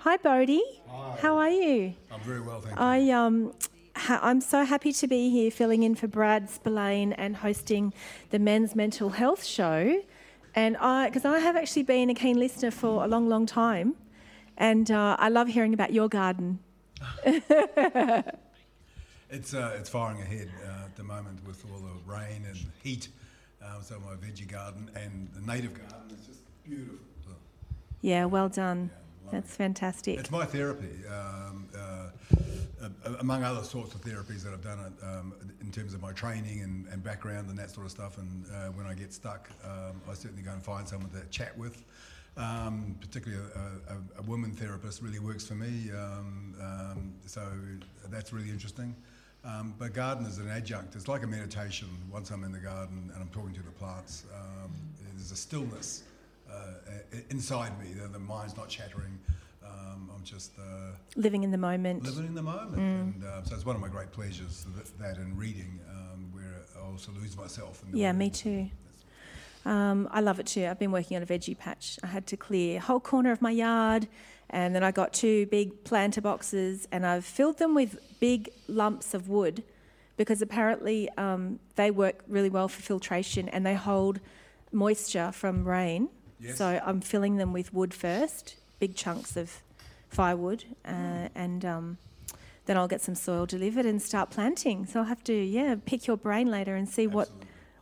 Hi, Boudi. Hi. How are you? I'm very well, thank you. I um, ha- I'm so happy to be here, filling in for Brad Spillane and hosting the Men's Mental Health Show. And I, because I have actually been a keen listener for a long, long time, and uh, I love hearing about your garden. It's uh, it's firing ahead uh, at the moment with all the rain and heat. Um, so my veggie garden and the native garden is just beautiful. Yeah, well done. yeah, That's fantastic. It's my therapy, um, uh, uh, among other sorts of therapies that I've done it, um, in terms of my training and, and background and that sort of stuff. And uh, when I get stuck, um, I certainly go and find someone to chat with. Um, particularly a, a, a woman therapist really works for me, um, um, so that's really interesting. Um, but garden is an adjunct. It's like a meditation. Once I'm in the garden and I'm talking to the plants, um, there's a stillness uh, inside me. The, the mind's not chattering. Um, I'm just uh, Living in the moment. living in the moment. And uh, so it's one of my great pleasures, that, that and reading, um, where I also lose myself. Yeah, me too. Um, I love it too. I've been working on a veggie patch. I had to clear a whole corner of my yard, and then I got two big planter boxes, and I've filled them with big lumps of wood because apparently um, they work really well for filtration and they hold moisture from rain. Yes. So I'm filling them with wood first, big chunks of firewood, uh, and um, then I'll get some soil delivered and start planting. So I'll have to, yeah, pick your brain later and see what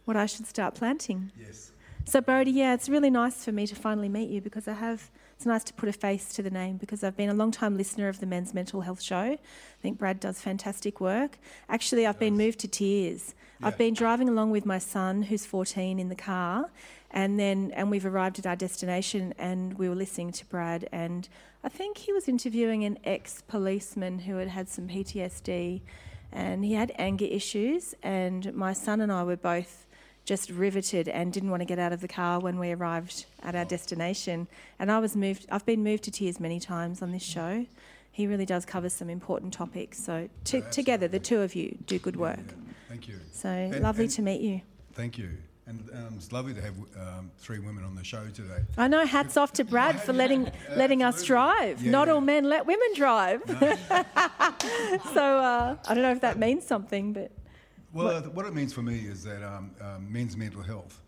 what I should start planting. Yes. So, Brody, yeah, it's really nice for me to finally meet you because I have, it's nice to put a face to the name because I've been a long time listener of the Men's Mental Health Show. I think Brad does fantastic work. Actually, I've been moved to tears. I've been driving along with my son, who's 14, in the car, and then, and we've arrived at our destination and we were listening to Brad, and I think he was interviewing an ex policeman who had had some PTSD and he had anger issues, and my son and I were both just riveted and didn't want to get out of the car when we arrived at our destination. And I was moved, I've been moved to tears many times on this show. He really does cover some important topics. So, to, together, the two of you do good work. Yeah, Thank you. So, And- lovely and- to meet you. Thank you. And um, it's lovely to have um, three women on the show today. I know, hats off to Brad for letting, letting us drive. Yeah, Not yeah. all men let women drive. so, uh, I don't know if that means something, but Well, uh, what it means for me is that um, um, men's mental health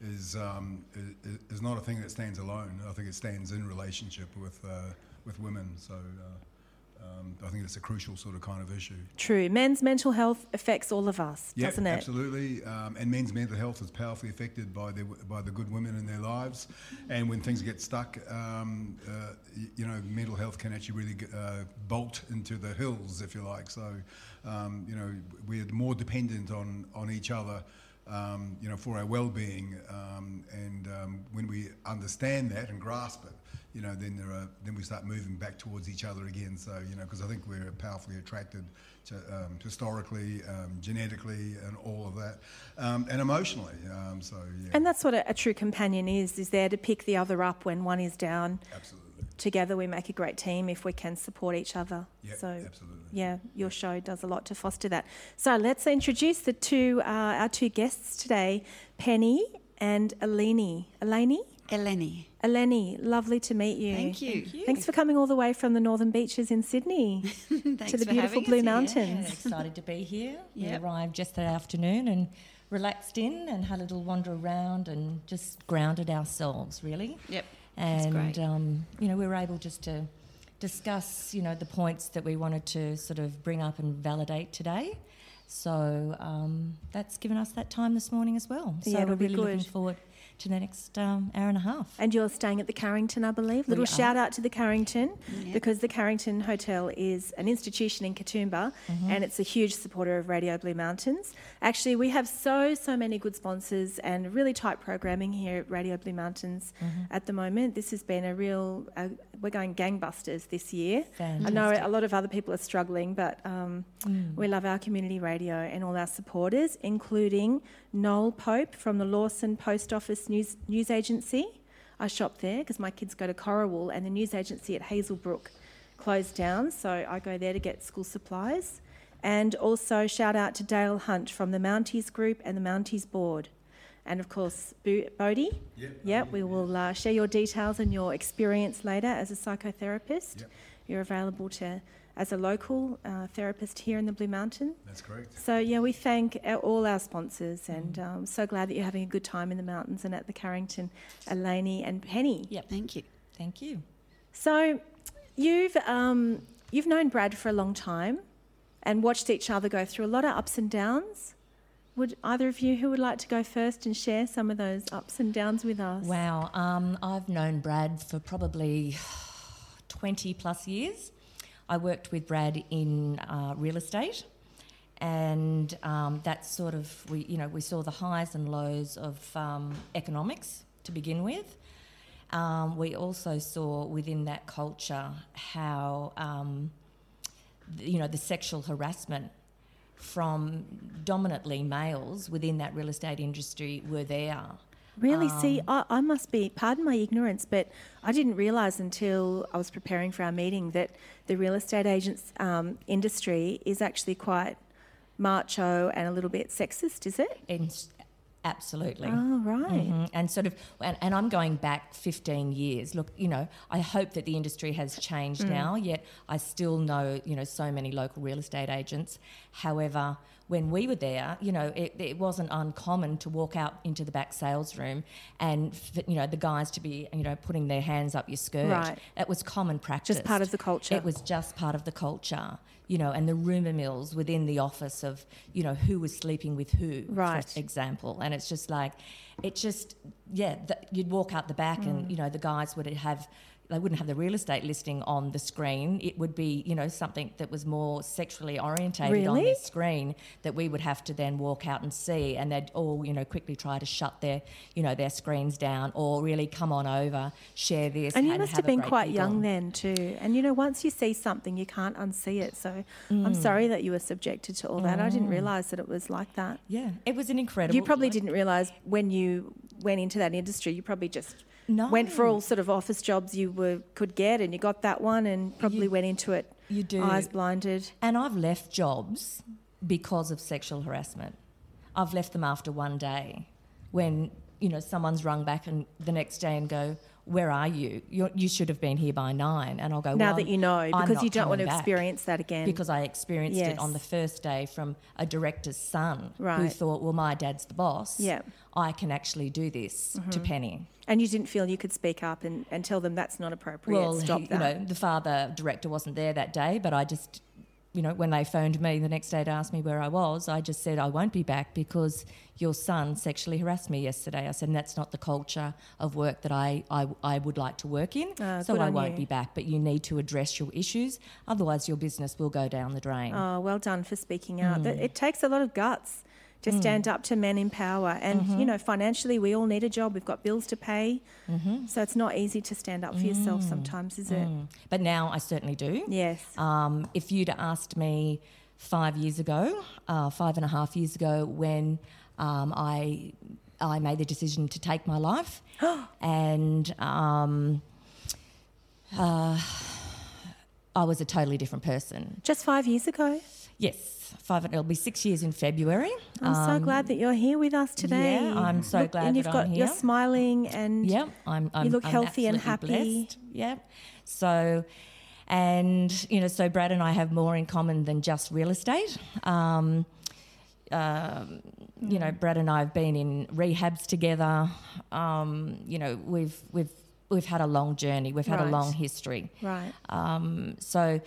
is, um, is is not a thing that stands alone. I think it stands in relationship with uh, with women. So uh, um, I think it's a crucial sort of kind of issue. true. Men's mental health affects all of us, Yeah, doesn't it? absolutely. Um, and men's mental health is powerfully affected by the by the good women in their lives. And when things get stuck, um, uh, you know, mental health can actually really uh, bolt into the hills, if you like. So, um, you know, we're more dependent on on each other. Um, you know, for our well-being, um, and um, when we understand that and grasp it, you know, then there are then we start moving back towards each other again. So, you know, because I think we're powerfully attracted to, um, historically, um, genetically, and all of that, um, and emotionally. Um, so, yeah, And that's what a, a true companion is, is there to pick the other up when one is down. absolutely. Together we make a great team if we can support each other. Yeah, so absolutely. yeah, your show does a lot to foster that. So let's introduce the two uh, our two guests today, Penny and Eleni. Eleni? Eleni. Eleni, lovely to meet you. Thank you. Thank you. Thanks for coming all the way from the northern beaches in Sydney to the for beautiful having Blue us here. Mountains. excited to be here. Yep. We arrived yesterday afternoon and relaxed in and had a little wander around and just grounded ourselves, really. Yep. That's And great. um, you know, we were able just to discuss, you know, the points that we wanted to sort of bring up and validate today. So um, that's given us that time this morning as well. So Yeah, it'll we're be really looking forward to the next um, hour and a half. And you're staying at the Carrington, I believe. Little shout out to the Carrington Yep. because the Carrington Hotel is an institution in Katoomba Mm-hmm. and it's a huge supporter of Radio Blue Mountains. Actually, we have so, so many good sponsors and really tight programming here at Radio Blue Mountains Mm-hmm. at the moment. This has been a real, uh, we're going gangbusters this year. I know a lot of other people are struggling, but um, we love our community radio and all our supporters, including Noel Pope from the Lawson Post Office News, News Agency. I shop there because my kids go to Korowal, and the news agency at Hazelbrook closed down, so I go there to get school supplies. And also shout out to Dale Hunt from the Mounties Group and the Mounties Board. and of course Bo- Boudi. Yep. Yep, we will uh, share your details and your experience later as a psychotherapist. Yep. You're available to as a local uh, therapist here in the Blue Mountain. That's correct. So yeah, we thank our, all our sponsors, and um, so glad that you're having a good time in the mountains and at the Carrington, Eleni and Penny. Yep. Thank you. Thank you. So you've um, you've known Brad for a long time, and watched each other go through a lot of ups and downs. Would either of you who would like to go first and share some of those ups and downs with us? Wow. Um, I've known Brad for probably 20 plus years. I worked with Brad in uh, real estate, and um, sort of we you know we saw the highs and lows of um, economics to begin with. Um, we also saw within that culture how um, you know the sexual harassment from dominantly males within that real estate industry were there. Really? See, Um, I, I must be, pardon my ignorance, but I didn't realise until I was preparing for our meeting that the real estate agents um, industry is actually quite macho and a little bit sexist, is it? And absolutely. Oh, right. Mhm. And sort of, and, and I'm going back 15 years. Look, you know, I hope that the industry has changed Mm. now, yet I still know, you know, so many local real estate agents. However, when we were there, you know, it, it wasn't uncommon to walk out into the back sales room and, you know, the guys to be, you know, putting their hands up your skirt. Right. That was common practice. Just part of the culture. It was just part of the culture, you know, and the rumour mills within the office of, you know, who was sleeping with who, Right. for example. And it's just like, it just, yeah, the, you'd walk out the back Mm. and, you know, the guys would have, they wouldn't have the real estate listing on the screen. It would be, you know, something that was more sexually orientated on Really? the screen that we would have to then walk out and see. And they'd all, you know, quickly try to shut their, you know, their screens down or really come on over, share this. And you must have been quite young then too. And you know, once you see something, you can't unsee it. So Mm. I'm sorry that you were subjected to all that. I didn't realise that it was like that. Yeah, it was an incredible. You probably like- didn't realise when you went into that industry, you probably just No. went for all sort of office jobs you were could get and you got that one and probably You- went into it You do. eyes blinded. And I've left jobs because of sexual harassment. I've left them after one day when, you know, someone's rung back and the next day and go, where are you? You're, you should have been here by nine. And I'll go, now well, that you know, because you don't want to back." experience that again. Because I experienced it on the first day from a director's son who thought, well, my dad's the boss. Yeah. Mm-hmm. I can actually do this to Penny. and you didn't feel you could speak up and, and tell them that's not appropriate. Well, Stop he- that. you know, the father director wasn't there that day, but I just, you know, when they phoned me the next day to ask me where I was, I just said I won't be back because your son sexually harassed me yesterday. I said, that's not the culture of work that I, I, I would like to work in, Ah, so I won't you. be back. But you need to address your issues, otherwise your business will go down the drain. Oh, well done for speaking out. Mm. It takes a lot of guts to stand up to men in power. And, Mm-hmm. you know, financially, we all need a job. We've got bills to pay. Mm-hmm. So it's not easy to stand up for yourself sometimes, is it? Mm. But now I certainly do. Yes. Um, if you'd asked me five years ago, uh, five and a half years ago, when um, I I made the decision to take my life, and um, uh, I was a totally different person. Just five years ago. Yes, five. It'll be six years in February. I'm so Um, glad that you're here with us today. yeah, I'm so glad and that you've I'm got, You're smiling and Yeah, I'm. I'm look I'm healthy and absolutely happy. blessed. Yeah. So, and you know, so Brad and I have more in common than just real estate. Um, um, you know, Brad and I have been in rehabs together. Um, you know, we've we've we've had a long journey. We've had Right. a long history. right. Um, so,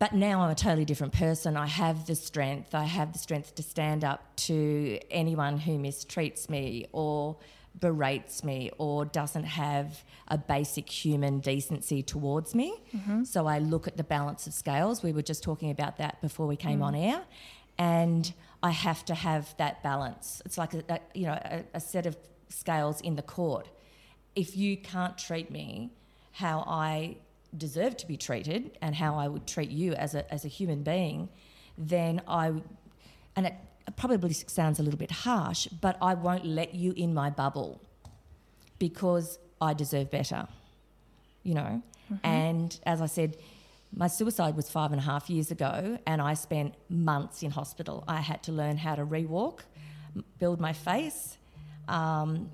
but now I'm a totally different person. I have the strength. I have the strength to stand up to anyone who mistreats me or berates me or doesn't have a basic human decency towards me. Mm-hmm. So I look at the balance of scales. We were just talking about that before we came on mm. air, and I have to have that balance. It's like a, a you know a, a set of scales in the court. If you can't treat me how I deserve to be treated and how I would treat you as a, as a human being, then I, and it probably sounds a little bit harsh, but I won't let you in my bubble because I deserve better, you know? And as I said, my suicide was five and a half years ago, and I spent months in hospital. I had to learn how to rewalk, build my face. um,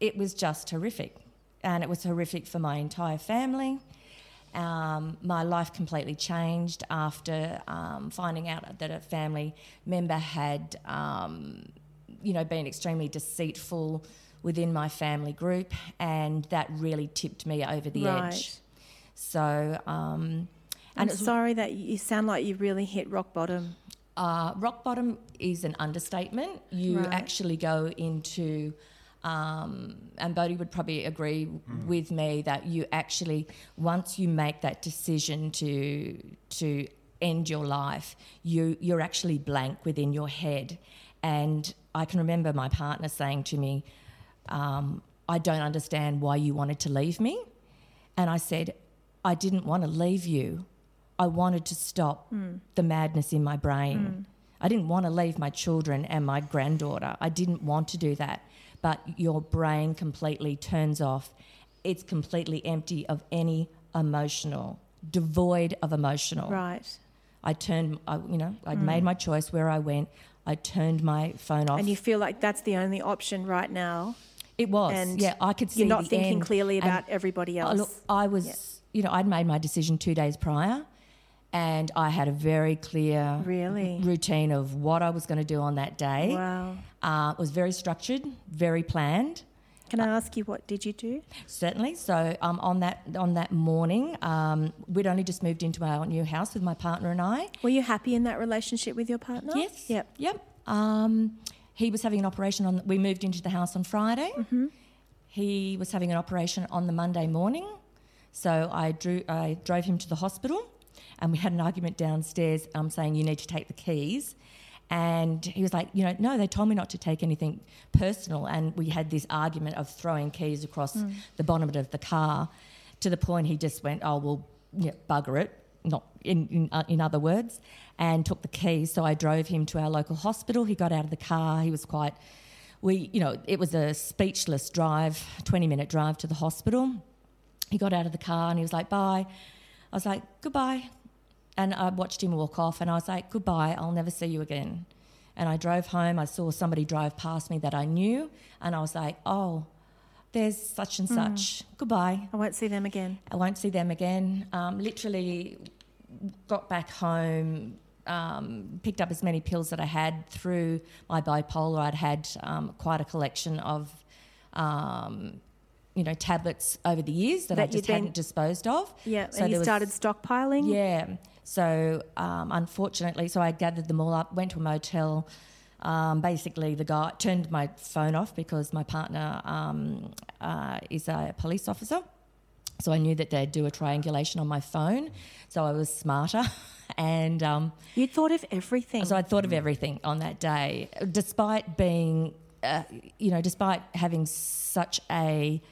it was just horrific. And it was horrific for my entire family. Um, my life completely changed after um, finding out that a family member had, um, you know, been extremely deceitful within my family group, and that really tipped me over the Right. edge. So, um, I'm sorry that you sound like you really hit rock bottom. uh, rock bottom is an understatement. You Right. actually go into, um, and Boudi would probably agree with me that you actually, once you make that decision to to end your life, you you're actually blank within your head. And I can remember my partner saying to me, um, "I don't understand why you wanted to leave me," and I said, "I didn't want to leave you." I wanted to stop the madness in my brain. I didn't want to leave my children and my granddaughter. I didn't want to do that. But your brain completely turns off. It's completely empty of any emotional, devoid of emotional. Right. I turned, I, you know, I'd hmm. made my choice where I went. I turned my phone off. And you feel like that's the only option right now. it was, and yeah, I could see You're not thinking end. clearly And about everybody Oh, else. look, I was, Yeah. you know, I'd made my decision two days prior, and I had a very clear Really? routine of what I was going to do on that day. Wow. Uh, it was very structured, very planned. Can I ask you what did you do? Certainly. So um, on that on that morning, um, we'd only just moved into our new house with my partner and I. Were you happy in that relationship with your partner? Yes. Yep. Yep. Um, he was having an operation on. We moved into the house on Friday. Mm-hmm. He was having an operation on the Monday morning, so I drew. I drove him to the hospital, and we had an argument downstairs. Um, saying you need to take the keys, and he was like, you know, no, they told me not to take anything personal, and we had this argument of throwing keys across Mm. the bonnet of the car, to the point he just went, oh well, yeah, bugger it, not in in, uh, in other words, and took the keys. So I drove him to our local hospital. He got out of the car. He was quite, we, you know, it was a speechless drive, twenty minute drive to the hospital. He got out of the car and he was like, bye. I was like, goodbye. And I watched him walk off and I was like, goodbye, I'll never see you again. And I drove home. I saw somebody drive past me that I knew. And I was like, oh, there's such and such. Goodbye. I won't see them again. I won't see them again. Um, literally got back home, um, picked up as many pills that I had through my bipolar. I'd had um, quite a collection of, um, you know, tablets over the years that, That I just hadn't disposed of. Yeah. So and you there was- started stockpiling? Yeah. So um, unfortunately, so I gathered them all up, went to a motel. Um, basically, the guy turned my phone off because my partner um, uh, is a police officer. So I knew that they'd do a triangulation on my phone. So I was smarter. and um, You thought of everything. so I thought of everything on that day, despite being, uh, you know, despite having such a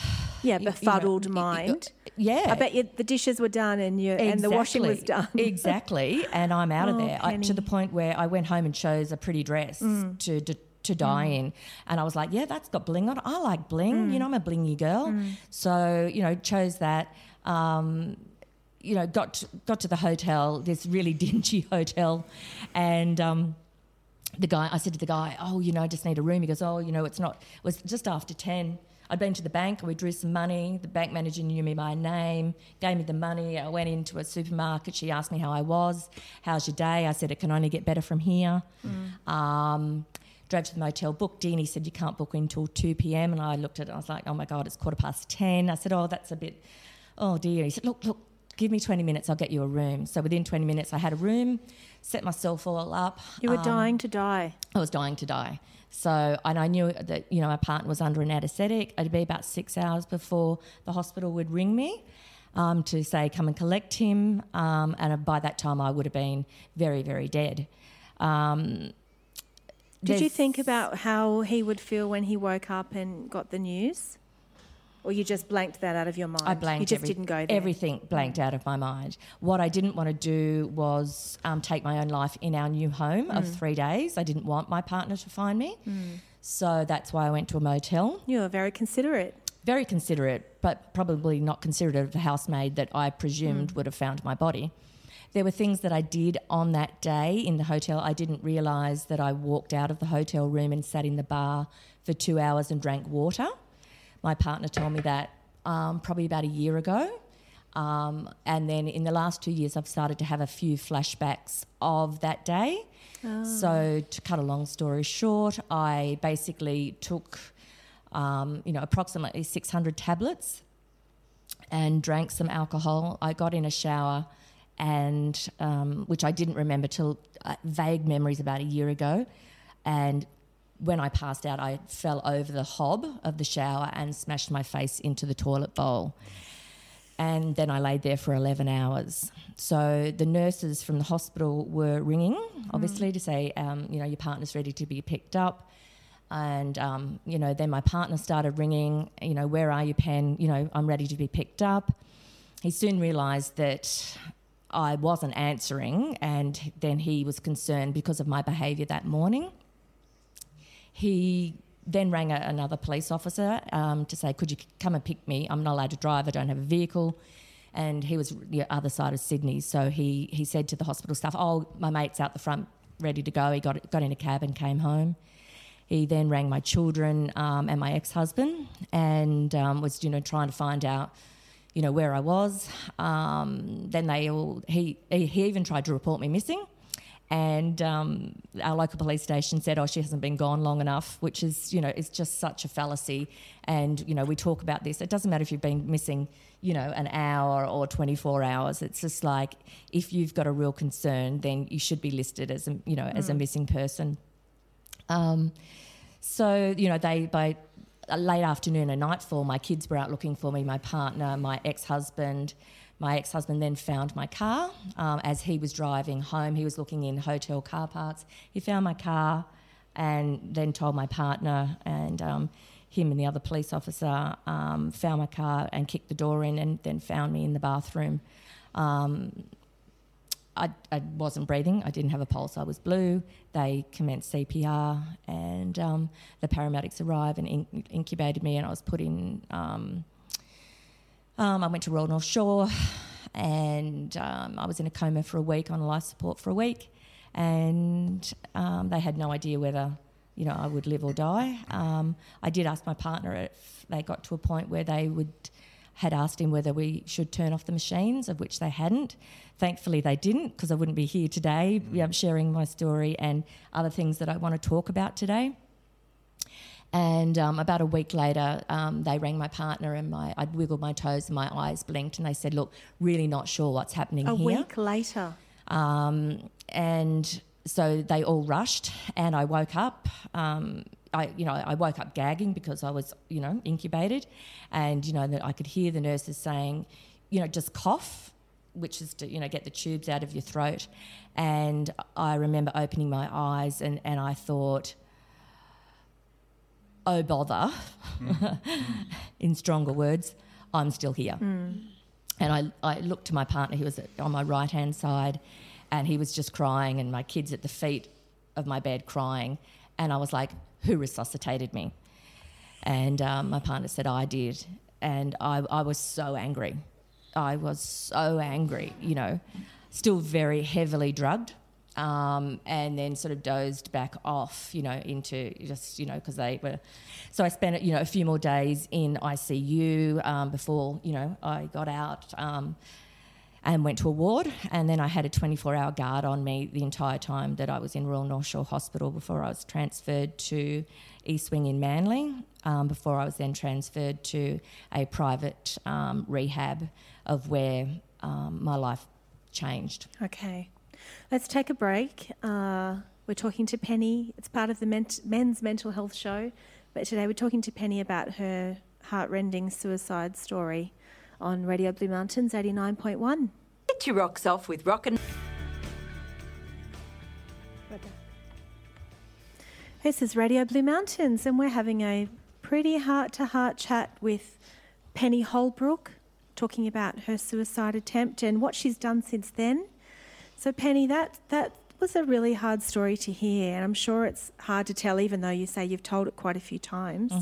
yeah, you know, befuddled y- y- mind. yeah. I bet you the dishes were done and you and the washing was done. exactly, and I'm out of Oh, there I, to the point where I went home and chose a pretty dress Mm. to, to to die in, and I was like, yeah, that's got bling on. it. I like bling. Mm. You know, I'm a blingy girl, so you know, chose that. Um, you know, got to, got to the hotel, this really dingy hotel, and. Um, the guy, I said to the guy, "Oh, you know, I just need a room." He goes, "Oh, you know, it's not." It was just after ten. I'd been to the bank. We drew some money. The bank manager knew me by name, gave me the money. I went into a supermarket. She asked me how I was. How's your day? I said it can only get better from here. Um, drove to the motel, booked in. He said you can't book in until two p.m. And I looked at it. I was like, "Oh my god, it's quarter past 10. I said, "Oh, that's a bit." Oh dear. He said, "Look, look." Give me 20 minutes, I'll get you a room. So within 20 minutes, I had a room, set myself all up. You were Um, dying to die. I was dying to die. So, and I knew that, you know, my partner was under an anaesthetic. It'd be about six hours before the hospital would ring me um, to say, come and collect him. Um, and by that time, I would have been very, very dead. Um, Did you think about how he would feel when he woke up and got the news? Or you just blanked that out of your mind? I blanked You just every- didn't go there. Everything blanked out of my mind. What I didn't want to do was um, take my own life in our new home Mm. of three days. I didn't want my partner to find me. So that's why I went to a motel. You were very considerate. very considerate, but probably not considerate of the housemaid that I Mm. presumed would have found my body. there were things that I did on that day in the hotel. I didn't realise that I walked out of the hotel room and sat in the bar for two hours and drank water. My partner told me that um, probably about a year ago. Um, and then in the last two years, I've started to have a few flashbacks of that day. Oh. So, to cut a long story short, I basically took, um, you know, approximately 600 tablets and drank some alcohol. I got in a shower, and um, which I didn't remember till uh, vague memories about a year ago, and when I passed out, I fell over the hob of the shower and smashed my face into the toilet bowl. And then I laid there for 11 hours. So the nurses from the hospital were ringing, obviously, mm. to say, um, you know, your partner's ready to be picked up. And, um, you know, then my partner started ringing, you know, where are you, Pen? You know, I'm ready to be picked up. He soon realised that I wasn't answering, and then he was concerned because of my behaviour that morning. He then rang a, another police officer um, to say, "Could you come and pick me? I'm not allowed to drive. I don't have a vehicle." And he was the other side of Sydney, so he he said to the hospital staff, "Oh, my mate's out the front, ready to go." He got got in a cab and came home. He then rang my children um, and my ex-husband, and um, was you know trying to find out you know where I was. Um, then they all he he even tried to report me missing and um, our local police station said, "Oh, she hasn't been gone long enough," which is, you know, is just such a fallacy. And you know, we talk about this. It doesn't matter if you've been missing, you know, an hour or 24 hours. It's just like if you've got a real concern, then you should be listed as a, you know, mm. as a mm. missing person. Um, so you know, they by late afternoon and nightfall, my kids were out looking for me. My partner, my ex-husband. My ex husband then found my car um, as he was driving home. He was looking in hotel car parks. He found my car and then told my partner, and um, him and the other police officer um, found my car and kicked the door in and then found me in the bathroom. Um, I, I, wasn't breathing. I didn't have a pulse. I was blue. They commenced CPR, and um, the paramedics arrived and in- intubated me, and I was put in um, um, I went to Royal North Shore and um, I was in a coma for a week on life support for a week. And um, they had no idea whether, you know, I would live or die. Um, I did ask my partner if they got to a point where they would had asked him whether we should turn off the machines, of which they hadn't. Thankfully, they didn't, because I wouldn't be here today mm. sharing my story and other things that I want to talk about today. And um, about a week later, um, they rang my partner, and my I'd wiggled my toes and my eyes blinked, and they said, "Look, really not sure what's happening a here." A week later. Um, and so they all rushed, and I woke up. Um, I, you know, I woke up gagging because I was, you know, intubated, and you know that I could hear the nurses saying, you know, just cough, which is to, you know, get the tubes out of your throat. And I remember opening my eyes, and and I thought oh bother, mm. in stronger words, I'm still here. Mm. And I, I looked to my partner, he was on my right hand side, and he was just crying, and my kids at the feet of my bed crying. And I was like, Who resuscitated me? And um, my partner said, I did. And I, I was so angry. I was so angry, you know, still very heavily drugged um, and then sort of dozed back off, you know, into just, you know, because they were. So I spent, you know, a few more days in ICU um, before, you know, I got out um, and went to a ward. And then I had a 24 hour guard on me the entire time that I was in Royal North Shore Hospital before I was transferred to East Wing in Manly, um, before I was then transferred to a private um, rehab of where um, my life changed. Okay. Let's take a break. Uh, we're talking to Penny. It's part of the men's mental health show, but today we're talking to Penny about her heartrending suicide story on Radio Blue Mountains 89.1. Get your rocks off with rock and. This is Radio Blue Mountains, and we're having a pretty heart to heart chat with Penny Holbrook, talking about her suicide attempt and what she's done since then so Penny, that that was a really hard story to hear, and I'm sure it's hard to tell, even though you say you've told it quite a few times.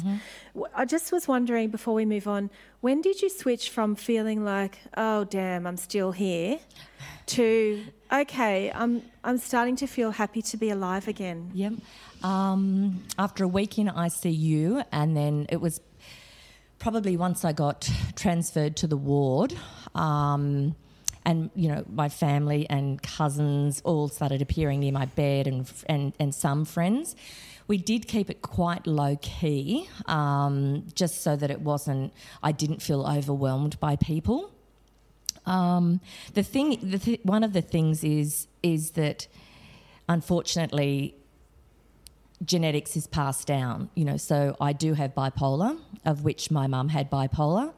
I just was wondering before we move on, when did you switch from feeling like, oh damn, I'm still here, to okay, I'm I'm starting to feel happy to be alive again. Yep. Um, after a week in ICU, and then it was probably once I got transferred to the ward, um, and you know my family and cousins all started appearing near my bed, and and and some friends. We did keep it quite low key, um, just so that it wasn't. I didn't feel overwhelmed by people. Um, the thing, the th- one of the things is is that unfortunately genetics is passed down. You know, so I do have bipolar, of which my mum had bipolar.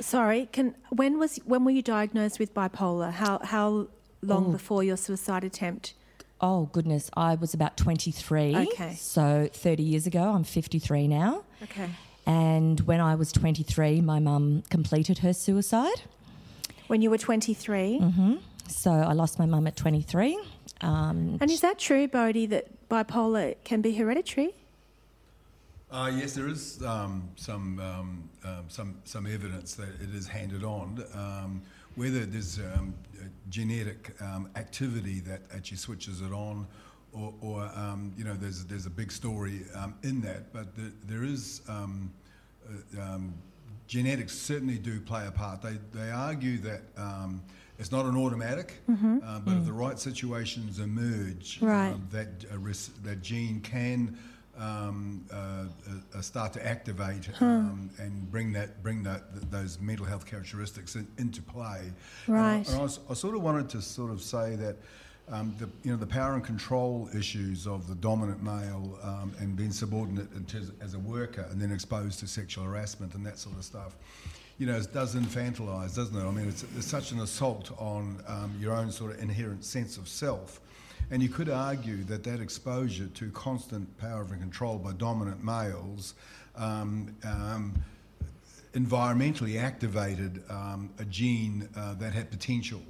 Sorry, can when was when were you diagnosed with bipolar? How how long Oh. before your suicide attempt? Oh goodness, I was about 23. Okay. So 30 years ago, I'm 53 now. Okay. And when I was 23, my mum completed her suicide. When you were 23. So I lost my mum at 23. Um, And is that true, Boudi, that bipolar can be hereditary? Uh, yes, there is um, some, um, um, some, some evidence that it is handed on. Um, whether there's um, genetic activity that actually switches it on, or, or you know, there's, there's a big story in that, but the, there is uh, genetics certainly do play a part. They, they argue that it's not an automatic, uh, but if the right situations emerge, Right. um, that uh, res- that gene can um, uh, uh, uh, start to activate um, and bring that bring that th- those mental health characteristics in, into play. And I- Right. And I, was- I sort of wanted to sort of say that. Um, the, you know the power and control issues of the dominant male um, and being subordinate as a worker and then exposed to sexual harassment and that sort of stuff you know, it does infantilise, doesn't it? I mean, it's, it's such an assault on um, your own sort of inherent sense of self. And you could argue that that exposure to constant power and control by dominant males um, um, environmentally activated um, a gene uh, that had potential.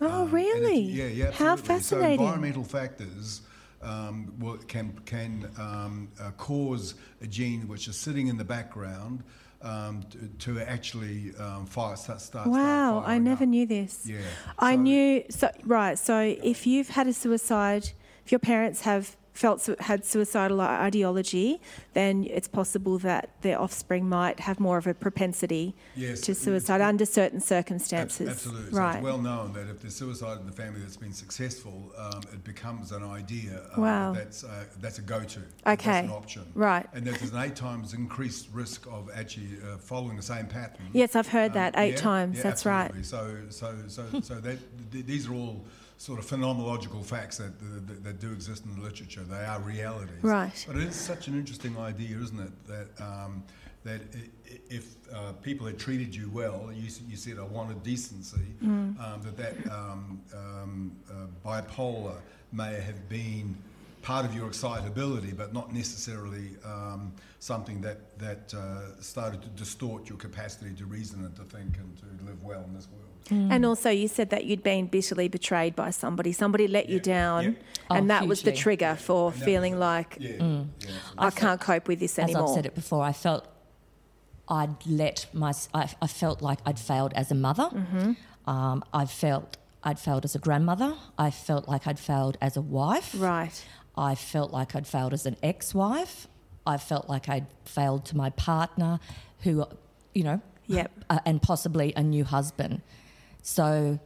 Oh, Um, really? yeah, yeah. How fascinating. So environmental factors um, will, can can um, uh, cause a gene which is sitting in the background um, to, to actually um, fire start start. Wow, start I never up. knew this. Yeah. I So- knew so right. So if you've had a suicide, if your parents have felt had suicidal ideology, then it's possible that their offspring might have more of a propensity Yes, to suicide under certain circumstances. Absolutely. So it's well known that if there's suicide in the family that's been successful, um, it becomes an idea uh, Wow. that's, uh, that's a go-to. Okay. That's an option. Right. And that there's an eight times increased risk of actually uh, following the same pattern. Yes, I've heard Um, that eight yeah, times. yeah, That's absolutely. So, so, so, so that th- these are all sort of phenomenological facts that, that, that do exist in the literature. They are realities. Right. But it is such an interesting idea, isn't it? That um, that if uh, people had treated you well, you, you said I wanted decency, Mm. um, that that um, um, uh, bipolar may have been part of your excitability, but not necessarily um, something that that uh, started to distort your capacity to reason and to think and to live well in this world. And also, you said that you'd been bitterly betrayed by somebody. Somebody let you down, yeah. and Oh, that was the trigger for feeling was- like Yeah, Mm. yeah. I can't cope with this anymore. as. I've said it before, I felt I'd let my I, I felt like I'd failed as a mother. Mm-hmm. Um, I felt I'd failed as a grandmother. I felt like I'd failed as a wife. Right. I felt like I'd failed as an ex-wife. I felt like I'd failed to my partner, who, you know, Yep. uh, and possibly a new husband. So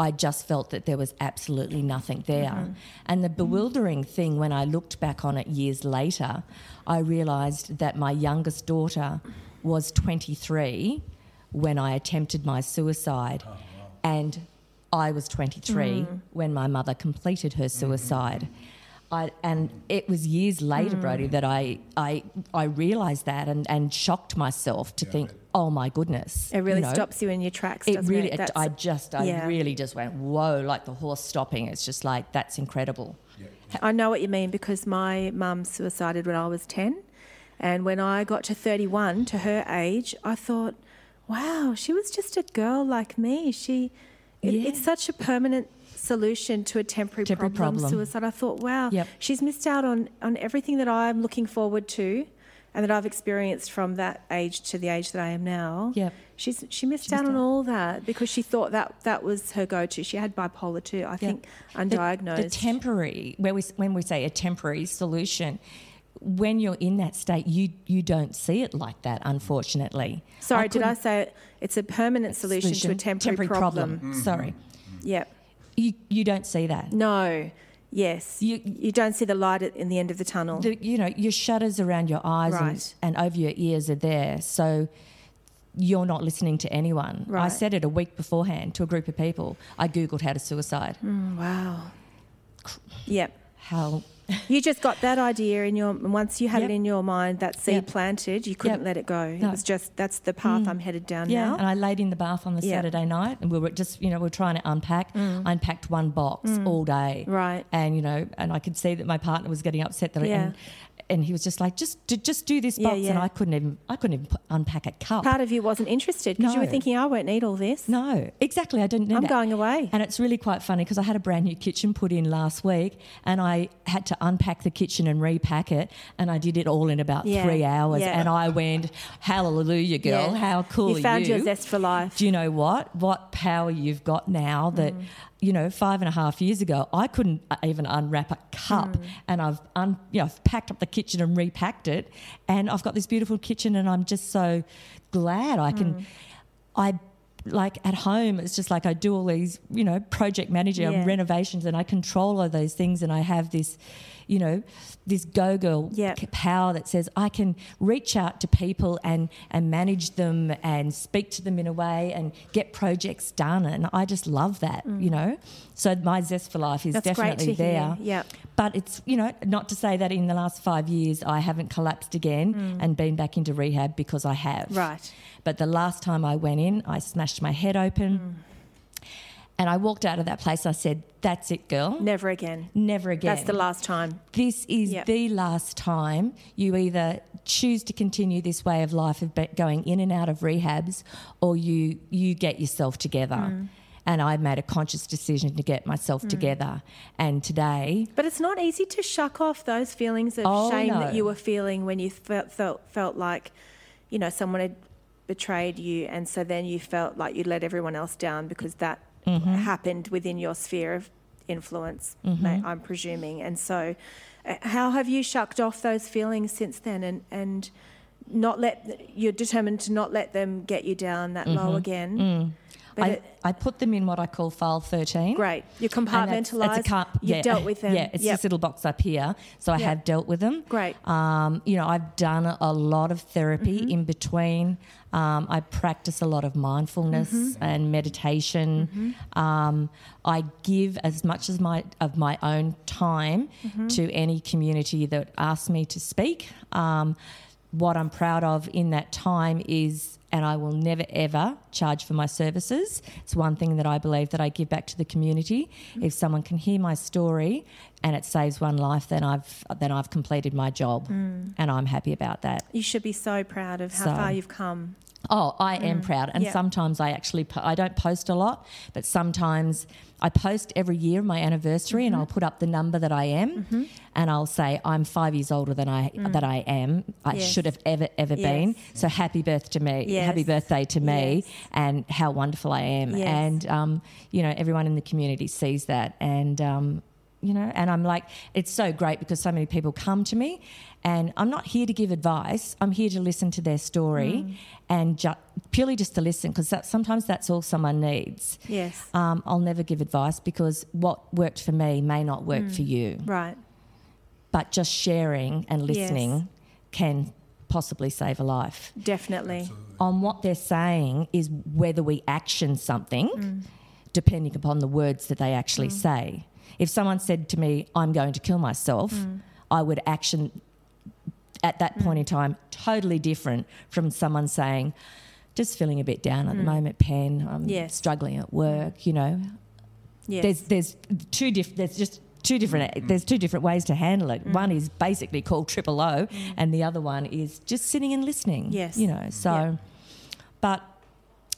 I just felt that there was absolutely nothing there. Mm-hmm. And the mm-hmm. bewildering thing when I looked back on it years later, I realised that my youngest daughter was 23 when I attempted my suicide, oh, and I was 23 mm-hmm. when my mother completed her mm-hmm. suicide. I, and it was years later, hmm. Brody, that I, I, I realised that and, and shocked myself to think, oh my goodness. It really you know, stops you in your tracks. It doesn't really, It? it, I just, I yeah. really just went, whoa, like the horse stopping. It's just like, that's incredible. I know what you mean because my mum suicided when I was 10. And when I got to 31, to her age, I thought, wow, she was just a girl like me. She, it, Yeah. it's such a permanent solution to a temporary, Temporary problem, problem. suicide. I thought, wow, Yep. she's missed out on, on everything that I'm looking forward to and that I've experienced from that age to the age that I am now. Yep. She's she missed She out missed on out. all that because she thought that that was her go-to. She had bipolar too, I think, undiagnosed. The, temporary, where we, when we say a temporary solution, when you're in that state, you you don't see it like that, unfortunately. Sorry, did I couldn't- say it's a permanent solution, to a temporary, problem? Mm-hmm. Sorry, Yep. You you don't see that. No. Yes. You- you don't see the light at, in the end of the tunnel. The, you know, your shutters around your eyes Right. and, and over your ears are there, so you're not listening to anyone. I said it a week beforehand to a group of people. I googled how to suicide. Mm, wow. Yep. How You just got that idea in your once you had Yep. it in your mind that seed Yep. planted, you couldn't Yep. let it go. It was just that's the path mm. I'm headed down Yeah, now. and I laid in the bath on the. Saturday night, and we were just, you know, we are trying to unpack. Mm. I unpacked one box mm. all day, Right. And you know, and I could see that my partner was getting upset that, I, Yeah. and, and he was just like, just, do- just do this Yeah, box, and. I couldn't even, I couldn't even unpack a cup. Part of you wasn't interested because you were thinking, I won't need all this. no, exactly. I didn't. Need I'm that. going away. And it's really quite funny because I had a brand new kitchen put in last week, and I had to unpack the kitchen and repack it, and I did it all in about Yeah, three hours. yeah. And I went, "Hallelujah, girl! Yeah. How cool You found you?" your zest for life. Do you know what? What power you've got now that, Mm. You know, five and a half years ago, I couldn't even unwrap a cup. Mm. And I've, un, you know, I've packed up the kitchen and repacked it. And I've got this beautiful kitchen, and I'm just so glad I Mm. can. I like at home, it's just like I do all these, you know, project manager Yeah. renovations, and I control all those things, and I have this, you know, this go girl Yep. power that says I can reach out to people and and manage them and speak to them in a way and get projects done, and I just love that, you know. So my zest for life is Mm. That's definitely there. Yep. But it's you know not to say that in the last five years I haven't collapsed again and been back into rehab because I have. Mm. Right. But the last time I went in, I smashed my head open. Mm. And I walked out of that place. I said, That's it, girl. Never again. Never again. That's the last time. This is Yep. the last time you either choose to continue this way of life of going in and out of rehabs or you, you get yourself together. Mm. And I made a conscious decision to get myself together. And today, But it's not easy to shuck off those feelings of Oh, shame no. that you were feeling when you felt, felt felt like, you know, someone had betrayed you, and so then you felt like you let everyone else down because that Mm-hmm. happened within your sphere of influence. ma- I'm presuming, and so uh, how have you shucked off those feelings since then, and and not let you're determined to not let them get you down that low again. Mm-hmm. Mm. I, it, I put them in what I call file 13. great, you compartmentalised. it's a cup- You've yeah, dealt with them. Yeah, it's Yep. this little box up here. So I Yep. have dealt with them. Great. Um, you know, I've done a lot of therapy Mm-hmm. in between. Um, I practice a lot of mindfulness Mm-hmm. and meditation. Um, I give as much as my of my own time Mm-hmm. to any community that asks me to speak. Um, what I'm proud of in that time is, and I will never ever charge for my services. It's one thing that I believe that I give back to the community. Mm-hmm. If someone can hear my story and it saves one life, then I've then I've completed my job, mm. and I'm happy about that. You should be so proud of how So- far you've come. Oh, I am proud, and Yeah. sometimes I actually po- I don't post a lot, but sometimes I post every year my anniversary, and I'll put up the number that I am, and I'll say I'm five years older than I that I am. I Yes. should have ever ever been. So happy birth to me, Yes. happy birthday to me, Yes. and how wonderful I am, Yes. and um, you know everyone in the community sees that, and um, you know, and I'm like, it's so great because so many people come to me, and I'm not here to give advice. I'm here to listen to their story, Mm. and ju- purely just to listen because that, sometimes that's all someone needs. Yes. Um, I'll never give advice because what worked for me may not work Mm. for you. Right. But just sharing and Yes. listening can possibly save a life. Definitely. On what they're saying is whether we action something, Mm. depending upon the words that they actually say. If someone said to me, I'm going to kill myself, Mm. I would action at that point in time totally different from someone saying, just feeling a bit down at the moment, Pen. I'm Mm. Yes. struggling at work. You know, Yes. there's there's two diff- there's just two different there's two different ways to handle it. One is basically called triple O, and the other one is just sitting and listening. Yes. you know. So, Yeah. but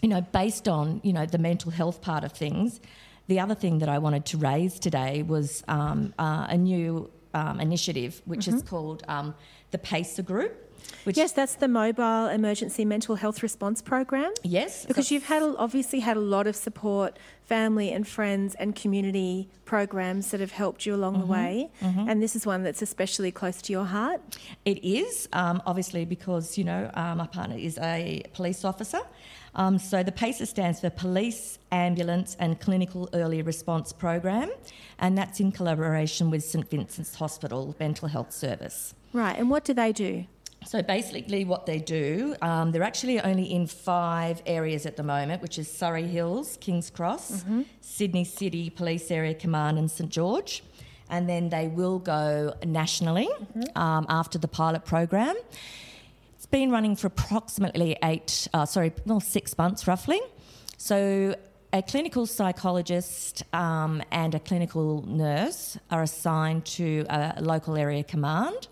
you know, based on you know the mental health part of things, the other thing that I wanted to raise today was um, uh, a new um, initiative which is called um, the PACER Group. Which Yes, that's the Mobile Emergency Mental Health Response Program. yes, Because you've had obviously had a lot of support, family and friends and community programs that have helped you along the way, and this is one that's especially close to your heart. It is, um, obviously, because, you know, uh, my partner is a police officer. Um, so the PACER stands for Police, Ambulance and Clinical Early Response Program, and that's in collaboration with St Vincent's Hospital Mental Health Service. Right, and what do they do? So basically, what they do, um, they're actually only in five areas at the moment, which is Surry Hills, King's Cross, Sydney City Police Area Command, and St George. And then they will go nationally um, after the pilot program. It's been running for approximately eight, uh, sorry, well, six months roughly. So a clinical psychologist um, and a clinical nurse are assigned to a local area command.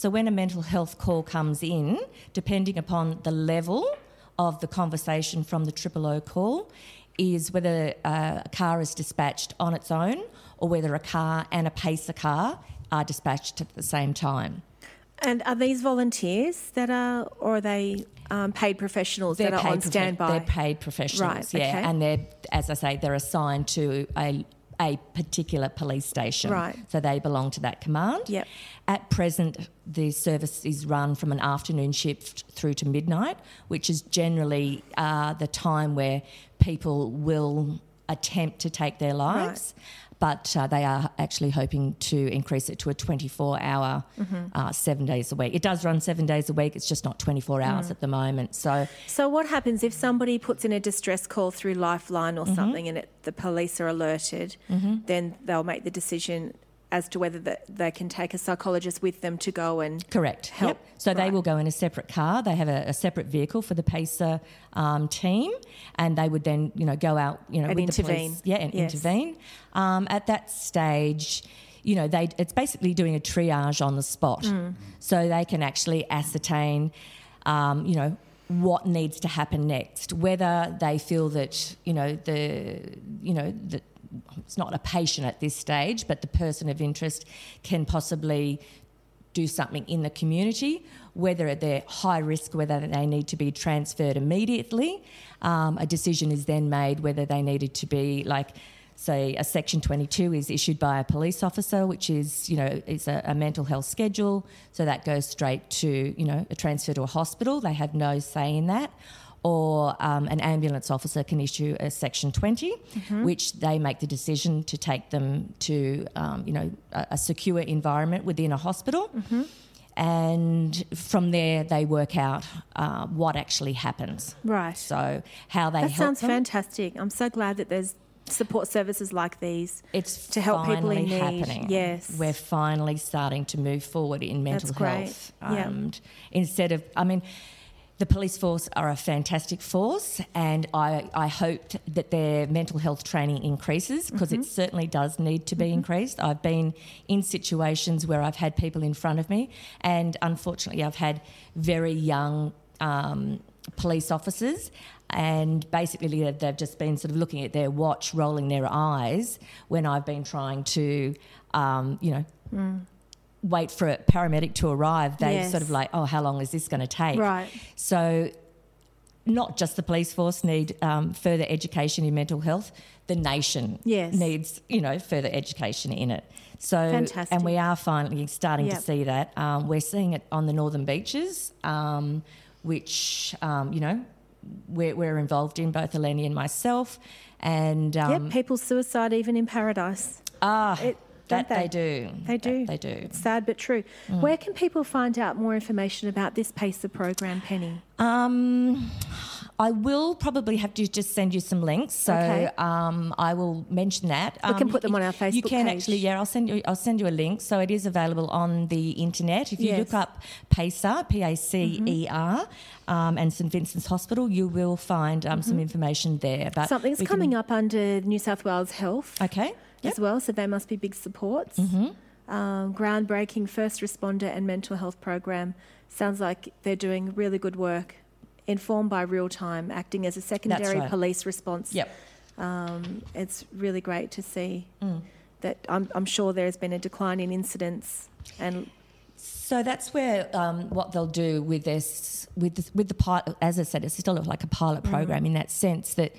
So when a mental health call comes in, depending upon the level of the conversation from the triple O call, is whether uh, a car is dispatched on its own or whether a car and a pacer car are dispatched at the same time. And are these volunteers that are, or are they um, paid professionals that are on profe- standby? They're paid professionals, Right, yeah, okay. and they're, as I say, they're assigned to a a particular police station. Right. So they belong to that command. Yep. At present, the service is run from an afternoon shift through to midnight, which is generally uh, the time where people will attempt to take their lives. But uh, they are actually hoping to increase it to a 24 hour, Mm-hmm. uh, seven days a week. It does run seven days a week, it's just not 24 hours Mm. at the moment. So So what happens if somebody puts in a distress call through Lifeline Mm-hmm. or something, and it, the police are alerted? Then they'll make the decision as to whether the, they can take a psychologist with them to go and Correct. help. Yep. So they will go in a separate car. They have a, a separate vehicle for the PACER um, team, and they would then, you know, go out, you know, And with the intervene. police, yeah, and Yes. intervene. Um, at that stage, you know, they it's basically doing a triage on the spot, Mm. so they can actually ascertain, um, you know. What needs to happen next? Whether they feel that you know the you know that it's not a patient at this stage, but the person of interest can possibly do something in the community, whether they're high risk, whether they need to be transferred immediately. Um, a decision is then made whether they needed to be like. Say a section 22 is issued by a police officer, which is, you know, is a, a mental health schedule. So that goes straight to, you know, a transfer to a hospital. They have no say in that or um, an ambulance officer can issue a section 20 which they make the decision to take them to um, you know a, a secure environment within a hospital and from there they work out uh, what actually happens right. so how they that sounds them fantastic. I'm so glad that there's support services like these. it's to help people in need. happening. Yes. we're finally starting to move forward in mental That's great. health. Yeah. Instead of, I mean, the police force are a fantastic force, and I, I hope that their mental health training increases because Mm-hmm. it certainly does need to be increased. I've been in situations where I've had people in front of me, and unfortunately, I've had very young um, police officers. And basically, they've- they've just been sort of looking at their watch, rolling their eyes when I've been trying to, um, you know, Mm. Wait for a paramedic to arrive. They Yes. sort of like, oh, how long is this going to take? Right. So, not just the police force need um, further education in mental health. The nation Yes. needs, you know, further education in it. So, Fantastic. and we are finally starting Yep. to see that. Um, we're seeing it on the northern beaches, um, which, um, you know, we're, we're involved in, both Eleni and myself. And um, yep, people's suicide even in paradise. ah, It- that don't they? do. They That do. they do. It's sad but true. Mm. Where can people find out more information about this PACER program, Penny? Um, I will probably have to just send you some links, so Okay. um, I will mention that. We can Um, put them on our Facebook. You can page. actually, yeah. I'll send you. I'll send you a link. So it is available on the internet. If you Yes. look up PACER, P A C E R, Mm-hmm. um, and St Vincent's Hospital, you will find um, some information there. But Something's we can- coming up under New South Wales Health Okay. As well, so they must be big supports. Mm-hmm. Um, groundbreaking first responder and mental health program. Sounds like they're doing really good work informed by real time, acting as a secondary right. police response. Yep. Um, it's really great to see Mm. that I'm, I'm sure there has been a decline in incidents and So that's where um, what they'll do with this, with the, with the pilot. As I said, it's still like a pilot program in that sense that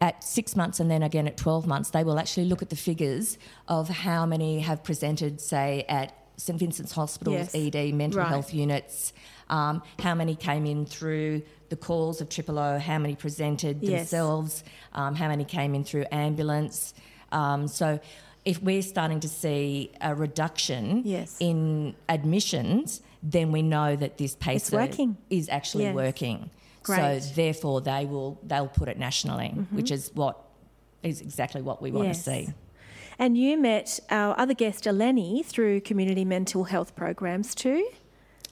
at six months and then again at twelve months, they will actually look at the figures of how many have presented, say, at St Vincent's Hospital's Yes. ED mental Right. health units. Um, how many came in through the calls of Triple O? How many presented Yes. themselves? Um, how many came in through ambulance? Um, so. If we're starting to see a reduction Yes. in admissions, then we know that this pacer is actually Yes. working. Great. Mm-hmm. So therefore, they will they'll put it nationally, which is what is exactly what we want Yes. to see. And you met our other guest, Eleni, through community mental health programs too.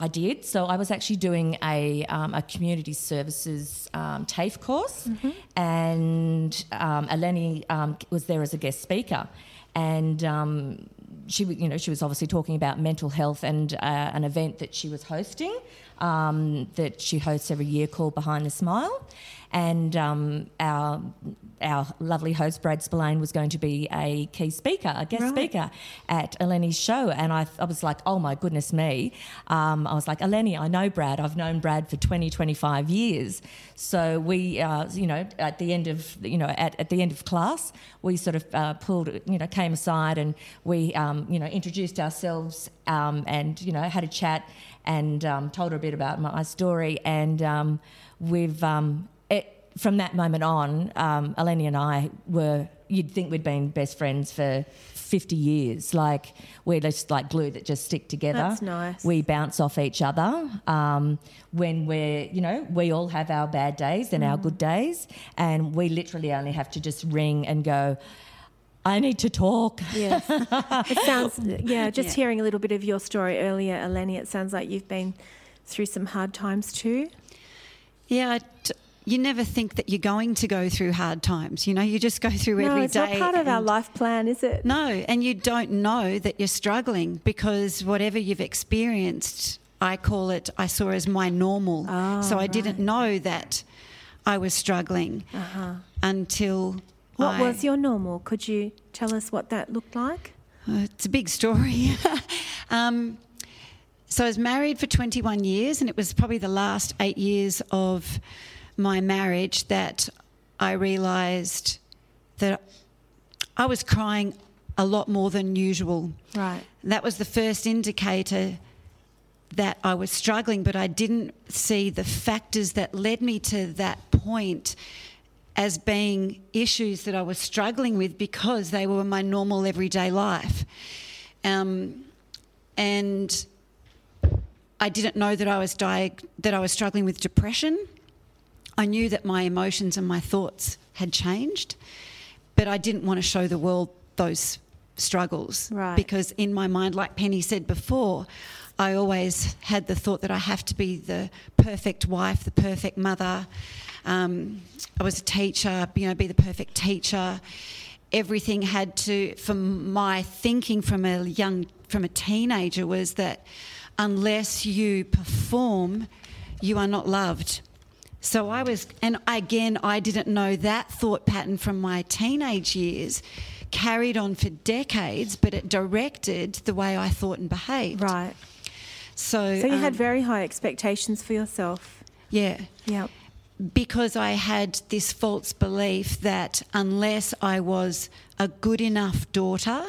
I did. So I was actually doing a, um, a community services um, TAFE course, Mm-hmm. and um, Eleni um, was there as a guest speaker, and um, she, you know, she was obviously talking about mental health and uh, an event that she was hosting, um, that she hosts every year called Behind the Smile, and um, our our lovely host Brad Spillane was going to be a key speaker, a guest Right. speaker at Eleni's show, and I, I was like, oh my goodness me. Um, I was like, Eleni, I know Brad. I've known Brad for 20, 25 years. So we, uh, you know, at the end of, you know, at, at the end of class, we sort of uh, pulled, you know, came aside and we, um, you know, introduced ourselves um, and, you know, had a chat and um, told her a bit about my story. And um, we've, um, it, from that moment on, um, Eleni and I were, you'd think we'd been best friends for 50 years. Like, we're just like glue that just stick together. That's nice. We bounce off each other. Um, when we're, you know, we all have our bad days and Mm. our good days. And we literally only have to just ring and go, I need to talk. Yes. it sounds, yeah, just Yeah. hearing a little bit of your story earlier, Eleni, it sounds like you've been through some hard times too. Yeah, I t- you never think that you're going to go through hard times. You know, you just go through every day. no, every it's day. not part of our life plan, is it? No, and you don't know that you're struggling because whatever you've experienced, I call it, I saw as my normal. Oh, so I didn't know that I was struggling uh-huh. until. What I- was your normal? Could you tell us what that looked like? Uh, It's a big story. um, so I was married for 21 years, and it was probably the last eight years of my marriage that I realised that I was crying a lot more than usual. Right. That was the first indicator that I was struggling, but I didn't see the factors that led me to that point as being issues that I was struggling with because they were my normal everyday life. Um, and I didn't know that I was diag- that I was struggling with depression. I knew that my emotions and my thoughts had changed, but I didn't want to show the world those struggles Right. because in my mind, like Penny said before, I always had the thought that I have to be the perfect wife, the perfect mother. Um, I was a teacher, you know, be the perfect teacher. Everything had to, from my thinking from a young, from a teenager, was that unless you perform, you are not loved. So I was, and again, I didn't know that thought pattern from my teenage years carried on for decades, but it directed the way I thought and behaved. Right. So, So you had um, very high expectations for yourself. yeah, Yeah. Because I had this false belief that unless I was a good enough daughter,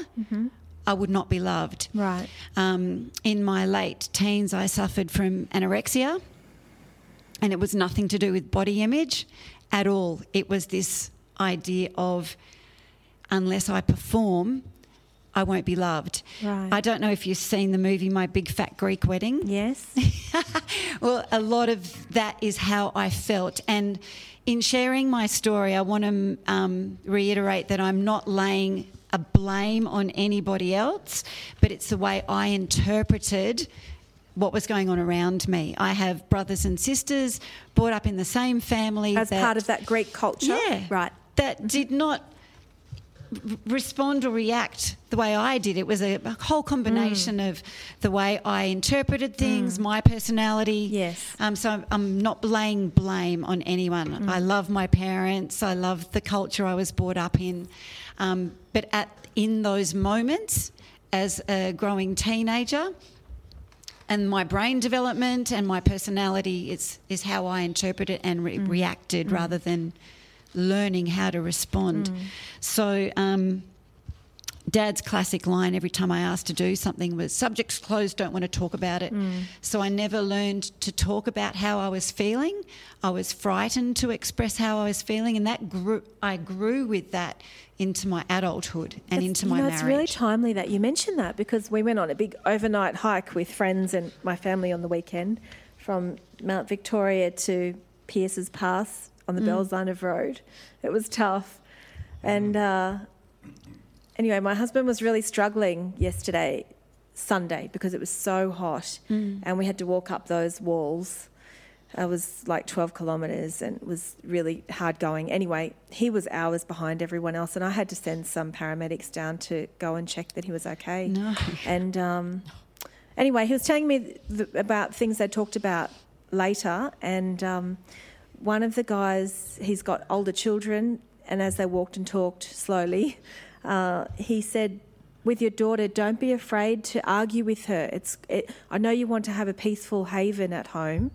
I would not be loved. Right. Um, in my late teens, I suffered from anorexia, and it was nothing to do with body image at all. It was this idea of unless I perform, I won't be loved. Right. I don't know if you've seen the movie My Big Fat Greek Wedding. Yes. Well, a lot of that is how I felt. And in sharing my story, I want to um, reiterate that I'm not laying a blame on anybody else, but it's the way I interpreted what was going on around me. I have brothers and sisters brought up in the same family. As that- part of that Greek culture. yeah. Right. That did not respond or react the way I did. It was a, a whole combination mm. of the way I interpreted mm. things, my personality. Yes. Um, so I'm, I'm not laying blame on anyone. Mm. I love my parents. I love the culture I was brought up in. Um, but at in those moments, as a growing teenager, and my brain development and my personality is is how I interpret it and re- reacted rather than learning how to respond. So. Um, Dad's classic line every time I asked to do something was subjects closed, don't want to talk about it. So I never learned to talk about how I was feeling. I was frightened to express how I was feeling, and that grew. I grew with that into my adulthood and It's- into you my know, marriage. It's really timely that you mentioned that because we went on a big overnight hike with friends and my family on the weekend from Mount Victoria to Pierce's Pass on the Mm. Bells Line of Road. It was tough. And uh, anyway, my husband was really struggling yesterday, Sunday, because it was so hot Mm. and we had to walk up those walls. It was like 12 kilometres and it was really hard going. Anyway, he was hours behind everyone else, and I had to send some paramedics down to go and check that he was okay. No. And um, anyway, he was telling me th- about things they talked about later, and um, one of the guys, he's got older children, and as they walked and talked slowly, uh, he said, with your daughter, don't be afraid to argue with her. It's, it, I know you want to have a peaceful haven at home,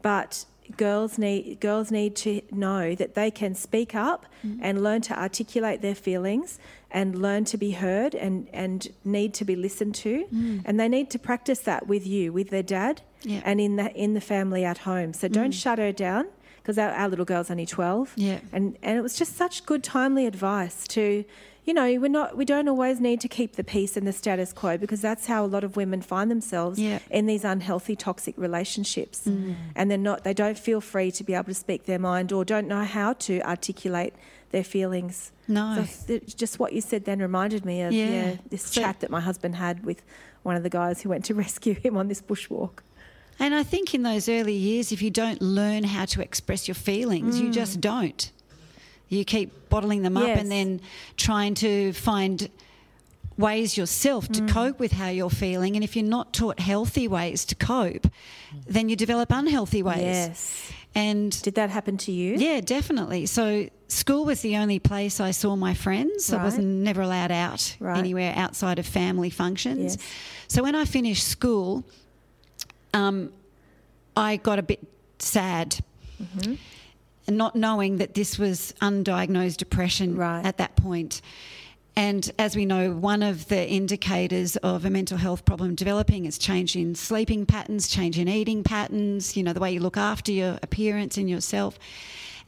but girls need girls need to know that they can speak up mm-hmm. and learn to articulate their feelings and learn to be heard and, and need to be listened to. Mm. And they need to practice that with you with their dad Yeah. and in the in the family at home. So don't mm. shut her down because our, our little girl's only 12 Yeah. and and it was just such good timely advice to you know we're not we don't always need to keep the peace and the status quo because that's how a lot of women find themselves Yeah. in these unhealthy toxic relationships mm. and they're not they don't feel free to be able to speak their mind or don't know how to articulate their feelings No. so just what you said then reminded me of Yeah. yeah, this So- chat that my husband had with one of the guys who went to rescue him on this bushwalk And I think in those early years, if you don't learn how to express your feelings, you mm. just don't. You keep bottling them up and then trying to find ways yourself to mm. cope with how you're feeling. And if you're not taught healthy ways to cope, then you develop unhealthy ways. yes And did that happen to you yeah, definitely. So school was the only place I saw my friends. I was never allowed out Right. anywhere outside of family functions. Yes. So when I finished school, um, I got a bit sad. Mm-hmm. And not knowing that this was undiagnosed depression Right. at that point. And as we know, one of the indicators of a mental health problem developing is change in sleeping patterns, change in eating patterns, you know, the way you look after your appearance and yourself.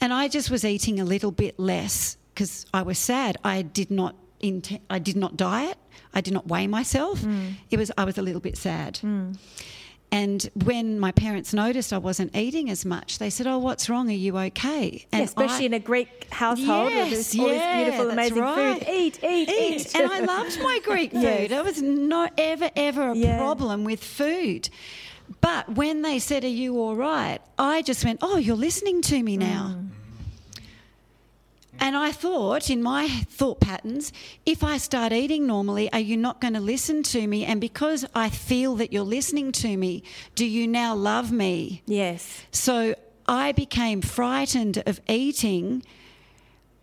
And I just was eating a little bit less because I was sad. I did not int- I did not diet. I did not weigh myself. It was I was a little bit sad. And when my parents noticed I wasn't eating as much, they said, "Oh, what's wrong? Are you okay?" And Yeah, especially I- in a Greek household with this, all this beautiful, amazing right. food. Eat, eat, eat. eat. and I loved my Greek food. Yes. There was no ever, ever a Yeah. problem with food. But when they said, Are you all right? I just went, Oh, you're listening to me now. Mm. And I thought, in my thought patterns, if I start eating normally, are you not going to listen to me? And because I feel that you're listening to me, do you now love me? yes. So I became frightened of eating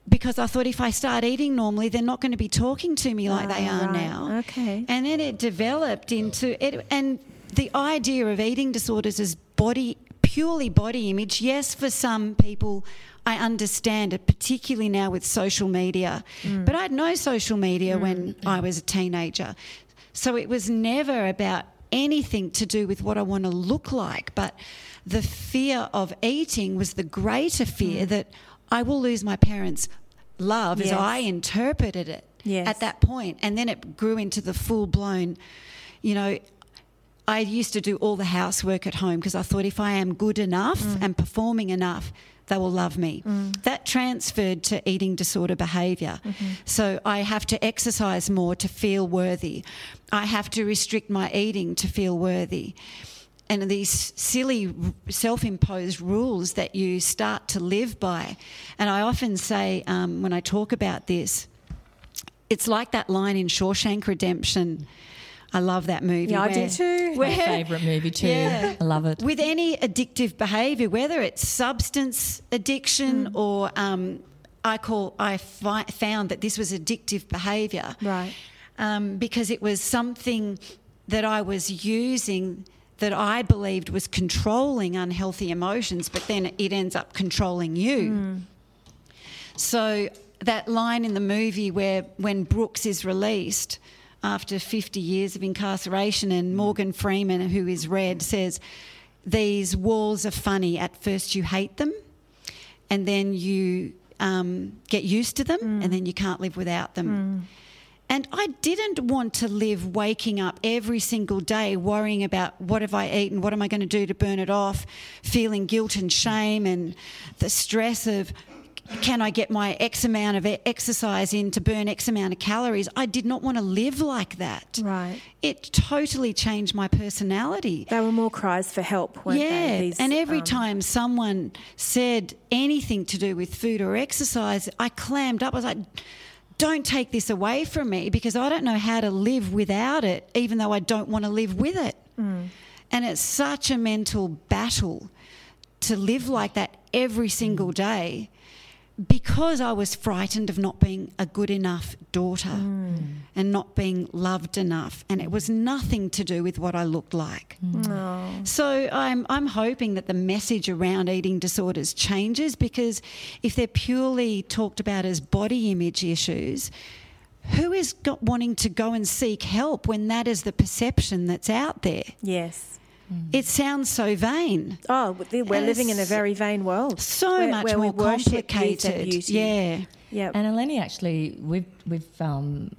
because I thought if I start eating normally, they're not going to be talking to me like they Ah, are right. now. Okay. And then it developed into it, and the idea of eating disorders is body purely body image. Yes, for some people. I understand it, particularly now with social media. Mm. But I had no social media when I was a teenager. So it was never about anything to do with what I want to look like. But the fear of eating was the greater fear Mm. that I will lose my parents' love as I interpreted it Yes. at that point. And then it grew into the full blown, you know, I used to do all the housework at home because I thought if I am good enough Mm. and performing enough, they will love me. That transferred to eating disorder behavior Mm-hmm. So I have to exercise more to feel worthy. I have to restrict my eating to feel worthy. And these silly self imposed rules that you start to live by. And I often say um, when I talk about this, it's like that line in Shawshank Redemption. I love that movie. Yeah, I do where- too. My favourite movie too. Yeah. I love it. with any addictive behaviour, whether it's substance addiction or um, I call I fi- found that this was addictive behaviour, Right. Um, because it was something that I was using that I believed was controlling unhealthy emotions, but then it ends up controlling you. So that line in the movie where when Brooks is released after 50 years of incarceration and mm. Morgan Freeman who is Red says these walls are funny. At first you hate them and then you um, get used to them and mm. then you can't live without them. Mm. And I didn't want to live waking up every single day worrying about what have I eaten, what am I going to do to burn it off, feeling guilt and shame and the stress of can I get my X amount of exercise in to burn X amount of calories? I did not want to live like that. Right. It totally changed my personality. There were more cries for help, weren't yeah? These, and every um, time someone said anything to do with food or exercise, I clammed up. I was like, don't take this away from me because I don't know how to live without it, even though I don't want to live with it. Mm. And it's such a mental battle to live like that every single day because I was frightened of not being a good enough daughter mm. and not being loved enough. And it was nothing to do with what I looked like. Oh. So I'm I'm hoping that the message around eating disorders changes because if they're purely talked about as body image issues, who is got wanting to go and seek help when that is the perception that's out there? Yes. It sounds so vain. Oh, we're we're living in a very vain world. So where, much where more worship complicated. beauty. Yeah. Yep. And Eleni actually, we've we've um,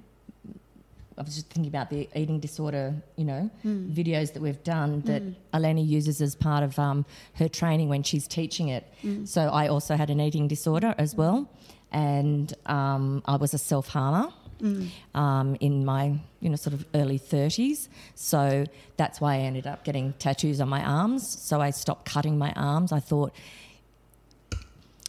I was just thinking about the eating disorder, you know, videos that we've done that Eleni uses as part of um, her training when she's teaching it. So I also had an eating disorder as well, and um, I was a self harmer. Um, in my you know sort of early 30s so that's why i ended up getting tattoos on my arms. So i stopped cutting my arms. I thought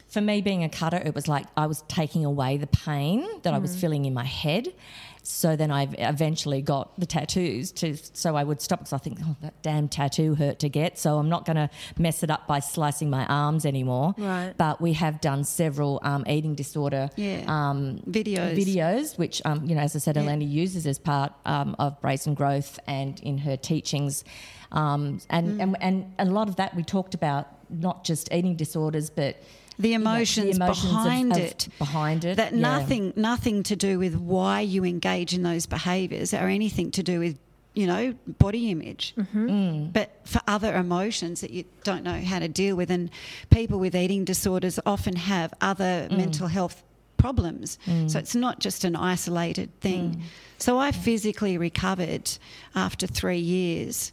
for me being a cutter, it was like I was taking away the pain that I was feeling in my head. So then I eventually got the tattoos to so I would stop because I think oh that damn tattoo hurt to get. So I'm not going to mess it up by slicing my arms anymore. Right. But we have done several um, eating disorder Yeah. um, Videos. videos, which um, you know, as I said, Yeah. Eleni uses as part um, of Brazen Growth and in her teachings, um, and, Mm. and and a lot of that we talked about not just eating disorders, but The you know, emotions, emotions behind of- it. behind it, That yeah. nothing nothing to do with why you engage in those behaviours or anything to do with, you know, body image. Mm. But for other emotions that you don't know how to deal with and people with eating disorders often have other Mm. mental health problems. So it's not just an isolated thing. Mm. So I physically recovered after 3 years.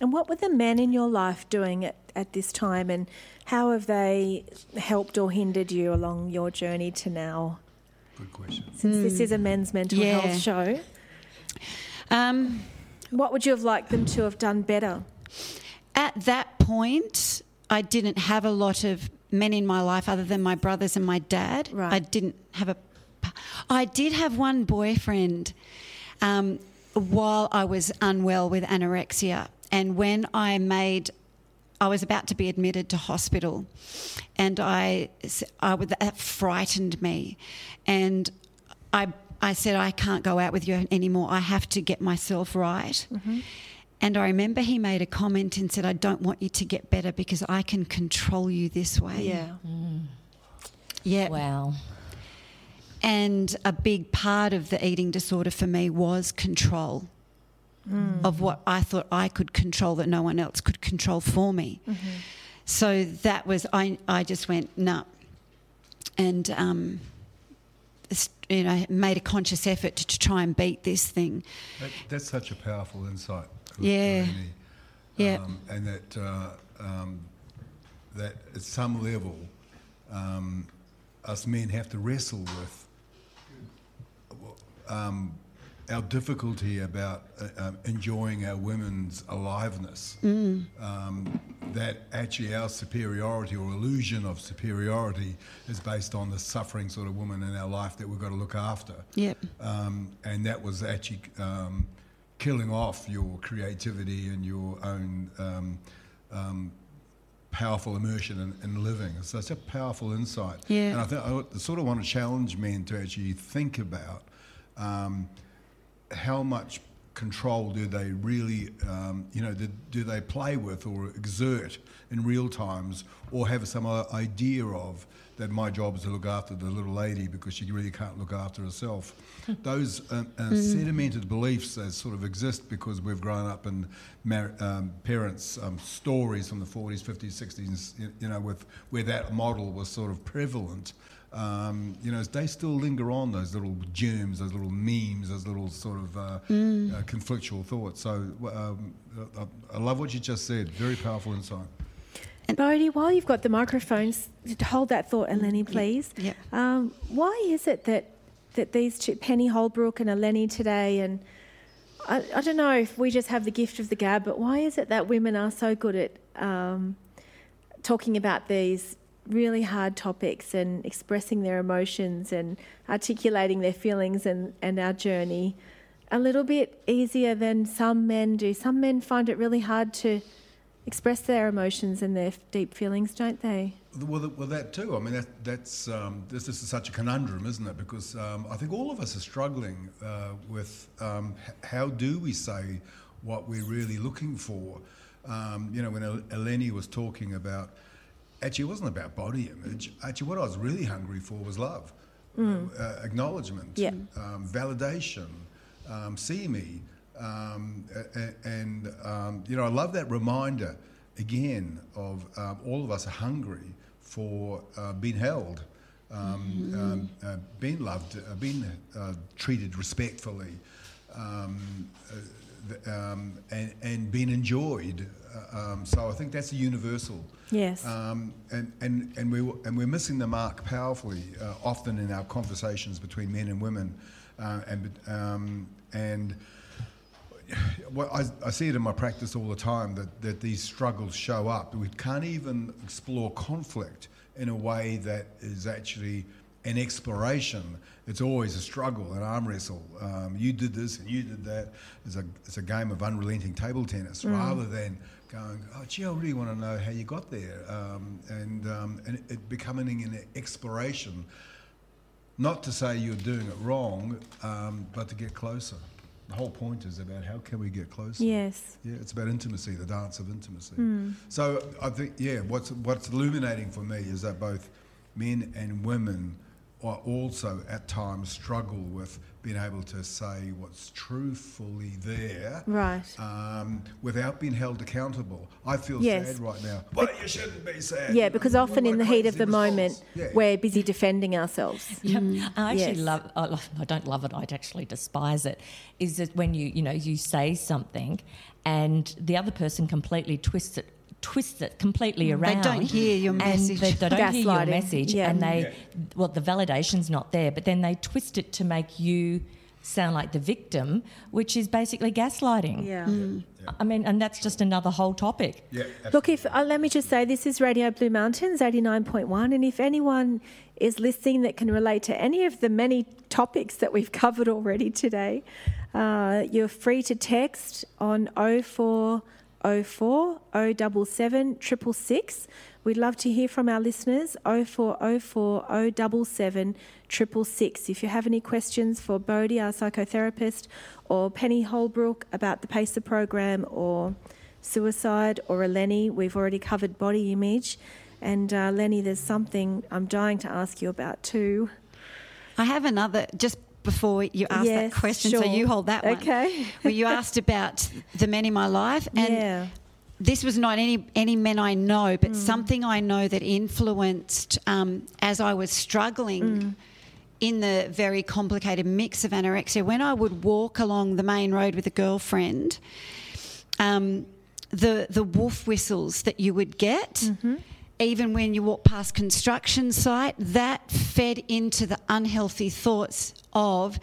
And what were the men in your life doing at, at this time, and how have they helped or hindered you along your journey to now? Good question. Since this is a men's mental Hmm. Yeah. health show, Um, what would you have liked them to have done better? at that point, I didn't have a lot of men in my life other than my brothers and my dad. Right. I didn't have a. I did have one boyfriend um, while I was unwell with anorexia, and when I made. I was about to be admitted to hospital, and I, I would, that frightened me, and I, I said I can't go out with you anymore. I have to get myself right. Mm-hmm. And I remember he made a comment and said, I don't want you to get better because I can control you this way. Yeah. Mm. Yeah. Wow. And a big part of the eating disorder for me was control of what I thought I could control that no one else could control for me. So that was, I, I just went, no. And, um, you know, made a conscious effort to, to try and beat this thing. That, that's such a powerful insight. Yeah. Eleni. Yeah. Um, and that uh, um, that at some level, um, us men have to wrestle with um, our difficulty about uh, um, enjoying our women's aliveness. Mm. Um, that actually our superiority or illusion of superiority is based on the suffering sort of woman in our life that we've got to look after. Yep. Um, and that was actually um, killing off your creativity and your own um, um, powerful immersion in, in living. So it's a powerful insight. Yeah. And I, think, I sort of want to challenge men to actually think about um, how much control do they really, um, you know, do, do they play with or exert in real times or have some idea of that my job is to look after the little lady because she really can't look after herself. Those uh, uh, sedimented beliefs that sort of exist because we've grown up in mar- um, parents' um, stories from the 40s, 50s, 60s, you- you know, with where that model was sort of prevalent. Um, you know, they still linger on those little germs, those little memes, those little sort of uh, uh, conflictual thoughts. So um, I, I love what you just said. Very powerful insight. Boudi, while you've got the microphones, hold that thought, Eleni, please. Yep. Um, why is it that that these two, Penny Holbrook and Eleni today, and I, I don't know if we just have the gift of the gab, but why is it that women are so good at um, talking about these really hard topics and expressing their emotions and articulating their feelings and, and our journey a little bit easier than some men do? Some men find it really hard to express their emotions and their deep feelings, don't they? Well, well, that too. I mean, that, that's um, this, this is such a conundrum, isn't it? Because um, I think all of us are struggling uh, with um, h- how do we say what we're really looking for. Um, you know, when El- Eleni was talking about, actually, it wasn't about body image. Actually, what I was really hungry for was love, uh, acknowledgement, Yeah. um, validation, um, see me. Um, and, um, you know, I love that reminder again of um, all of us are hungry for uh, being held, um, um, uh, being loved, uh, being uh, treated respectfully, um, uh, th- um, and, and being enjoyed. Uh, um, so I think that's a universal. Yes. Um, and, and, and, we, and we're missing the mark powerfully, uh, often in our conversations between men and women. Uh, and, um, and well, I, I see it in my practice all the time that, that these struggles show up. We can't even explore conflict in a way that is actually an exploration. It's always a struggle, an arm wrestle. Um, you did this and you did that. It's a, it's a game of unrelenting table tennis rather than going, oh, gee, I really want to know how you got there. Um, and um, and it becoming an exploration not to say you're doing it wrong, um, but to get closer. The whole point is about how can we get closer. yes. Yeah, it's about intimacy, the dance of intimacy. So I think, yeah, what's what's illuminating for me is that both men and women are also at times struggle with being able to say what's truthfully there, Right. Um, without being held accountable. I feel Yes. sad right now, but you shouldn't be sad. Yeah, You know, because often in the heat of the response? moment, Yeah. we're busy defending ourselves. Yeah, I actually Yes. love. I, love- I don't love it. I actually despise it. Is that when you you know you say something, and the other person completely twists it, twists it completely around. They around. don't hear your message. They, they don't hear your Gaslighting, message, yeah. and they well the validation's not there, but then they twist it to make you sound like the victim, which is basically gaslighting. Yeah. I mean, and that's just another whole topic. Yeah, Look, if uh, let me just say, this is Radio Blue Mountains 89.1, and if anyone is listening that can relate to any of the many topics that we've covered already today, uh, you're free to text on 0404 077 666. We'd love to hear from our listeners 0404 077 666. If you have any questions for Boudi, our psychotherapist, or Penny Holbrook about the PACER program, or suicide or Lenny. We've already covered body image. And uh, Lenny, there's something I'm dying to ask you about too. I have another just before you ask Yes, that question, so you hold that one. Okay. well, you asked about the men in my life, and yeah. this was not any any men I know, Mm. but something I know that influenced um, as I was struggling. Mm. In the very complicated mix of anorexia, when I would walk along the main road with a girlfriend, um, the the wolf whistles that you would get, Mm-hmm. Even when you walk past construction site, that fed into the unhealthy thoughts of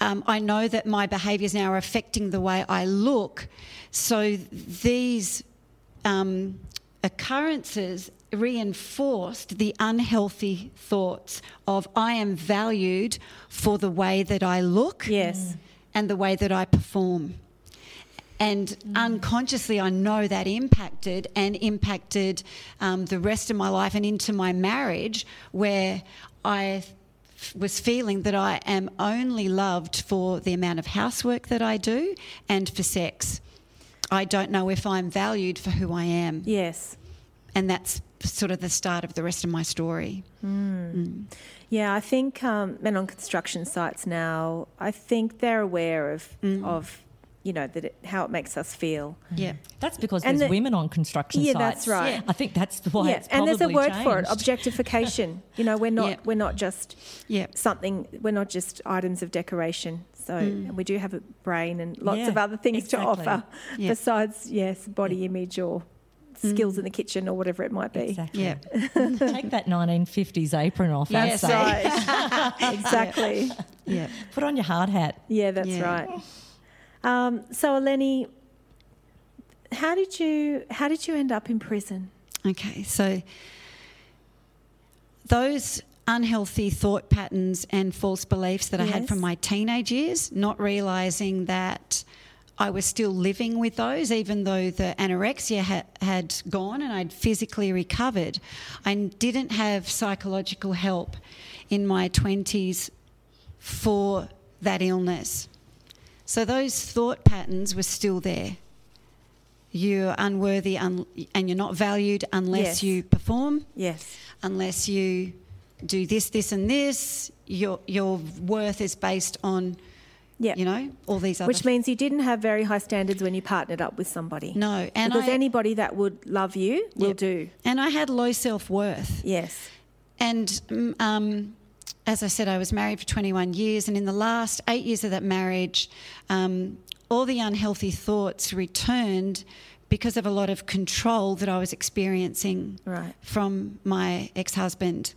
um, I know that my behaviours now are affecting the way I look. So these um, occurrences reinforced the unhealthy thoughts of I am valued for the way that I look Yes. and the way that I perform. And unconsciously, I know that impacted and impacted um, the rest of my life and into my marriage, where I f- was feeling that I am only loved for the amount of housework that I do and for sex. I don't know if I'm valued for who I am. Yes. And that's sort of the start of the rest of my story. Yeah, I think um, men on construction sites now. I think they're aware of of you know that it, how it makes us feel. Yeah. That's because And there's the- women on construction Yeah, sites. that's right. Yeah. I think that's why yeah, it's and there's a probably word for it: objectification. you know, we're not Yeah. we're not just Yeah. something. We're not just items of decoration. So mm. and we do have a brain and lots Yeah, of other things exactly. to offer Yeah. besides yes, body image or mm. skills in the kitchen or whatever it might be. Exactly. Yeah. Take that 1950s apron off. I Yes. Right. exactly. Yeah. Put on your hard hat. Yeah, that's Yeah. right. Um, so, Eleni, how did you how did you end up in prison? Okay, so those unhealthy thought patterns and false beliefs that I had from my teenage years, not realizing that I was still living with those, even though the anorexia ha- had gone and I'd physically recovered. I didn't have psychological help in my 20s for that illness. So those thought patterns were still there. You're unworthy un- and you're not valued unless Yes. you perform, Yes. unless you do this, this, and this. Your your worth is based on, Yeah. you know, all these other. Which means you didn't have very high standards when you partnered up with somebody. no, and because I, anybody that would love you will Yep. do. and I had low self worth. Yes. And mm, um, as I said, I was married for 21 years, and in the last eight years of that marriage, um, all the unhealthy thoughts returned because of a lot of control that I was experiencing Right. from my ex husband.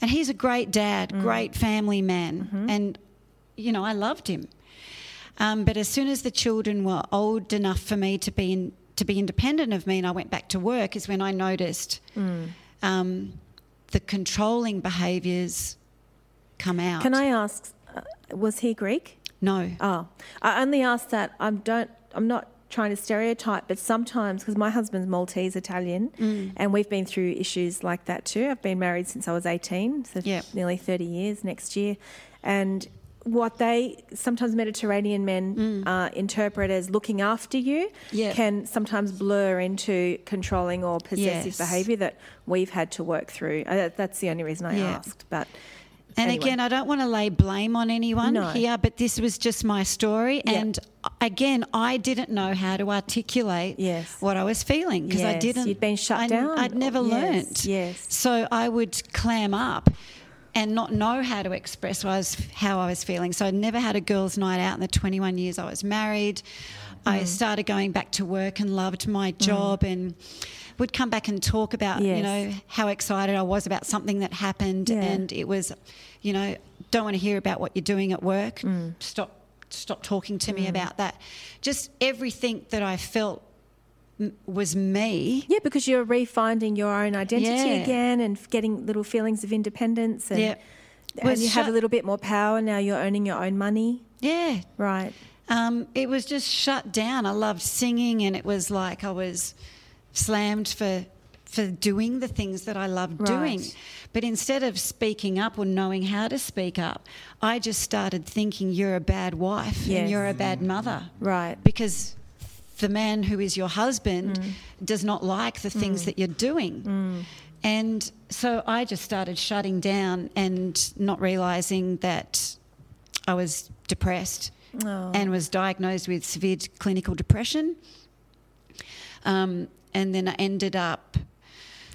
And he's a great dad, great family man, and, you know, I loved him. Um, but as soon as the children were old enough for me to be in, to be independent of me, and I went back to work, is when I noticed um, the controlling behaviours come out. Can I ask, uh, was he Greek? No. Oh, I only ask that. I don't. I'm not trying to stereotype, but sometimes because my husband's Maltese Italian, Mm. and we've been through issues like that too. I've been married since I was 18, so Yep. nearly 30 years next year, and what they sometimes Mediterranean men uh, interpret as looking after you Mm. Yep. can sometimes blur into controlling or possessive Yes. behaviour that we've had to work through. Uh, that's the only reason I Yeah. asked, but. And anyway. again, I don't want to lay blame on anyone No. here, but this was just my story. Yeah. And again, I didn't know how to articulate Yes. what I was feeling because I didn't. you'd been shut I, down. I'd never Yes, learnt. yes. So I would clam up and not know how to express what I was, how I was feeling. So I never had a girls' night out in the 21 years I was married. Mm. I started going back to work and loved my job and would come back and talk about, you know, how excited I was about something that happened Yeah. and it was, you know, don't want to hear about what you're doing at work. Mm. Stop stop talking to me about that. Just everything that I felt was me. Yeah, because you're refinding your own identity Yeah. again and getting little feelings of independence and, Yeah. and you have a little bit more power now. You're earning your own money, Yeah. right? Um, it was just shut down. I loved singing, and it was like I was slammed for for doing the things that I loved doing. But instead of speaking up or knowing how to speak up, I just started thinking you're a bad wife Yes. and you're a bad mother. Right. Because the man who is your husband Mm. does not like the things that you're doing. And so I just started shutting down and not realizing that I was depressed Oh. and was diagnosed with severe clinical depression. Um, and then I ended up,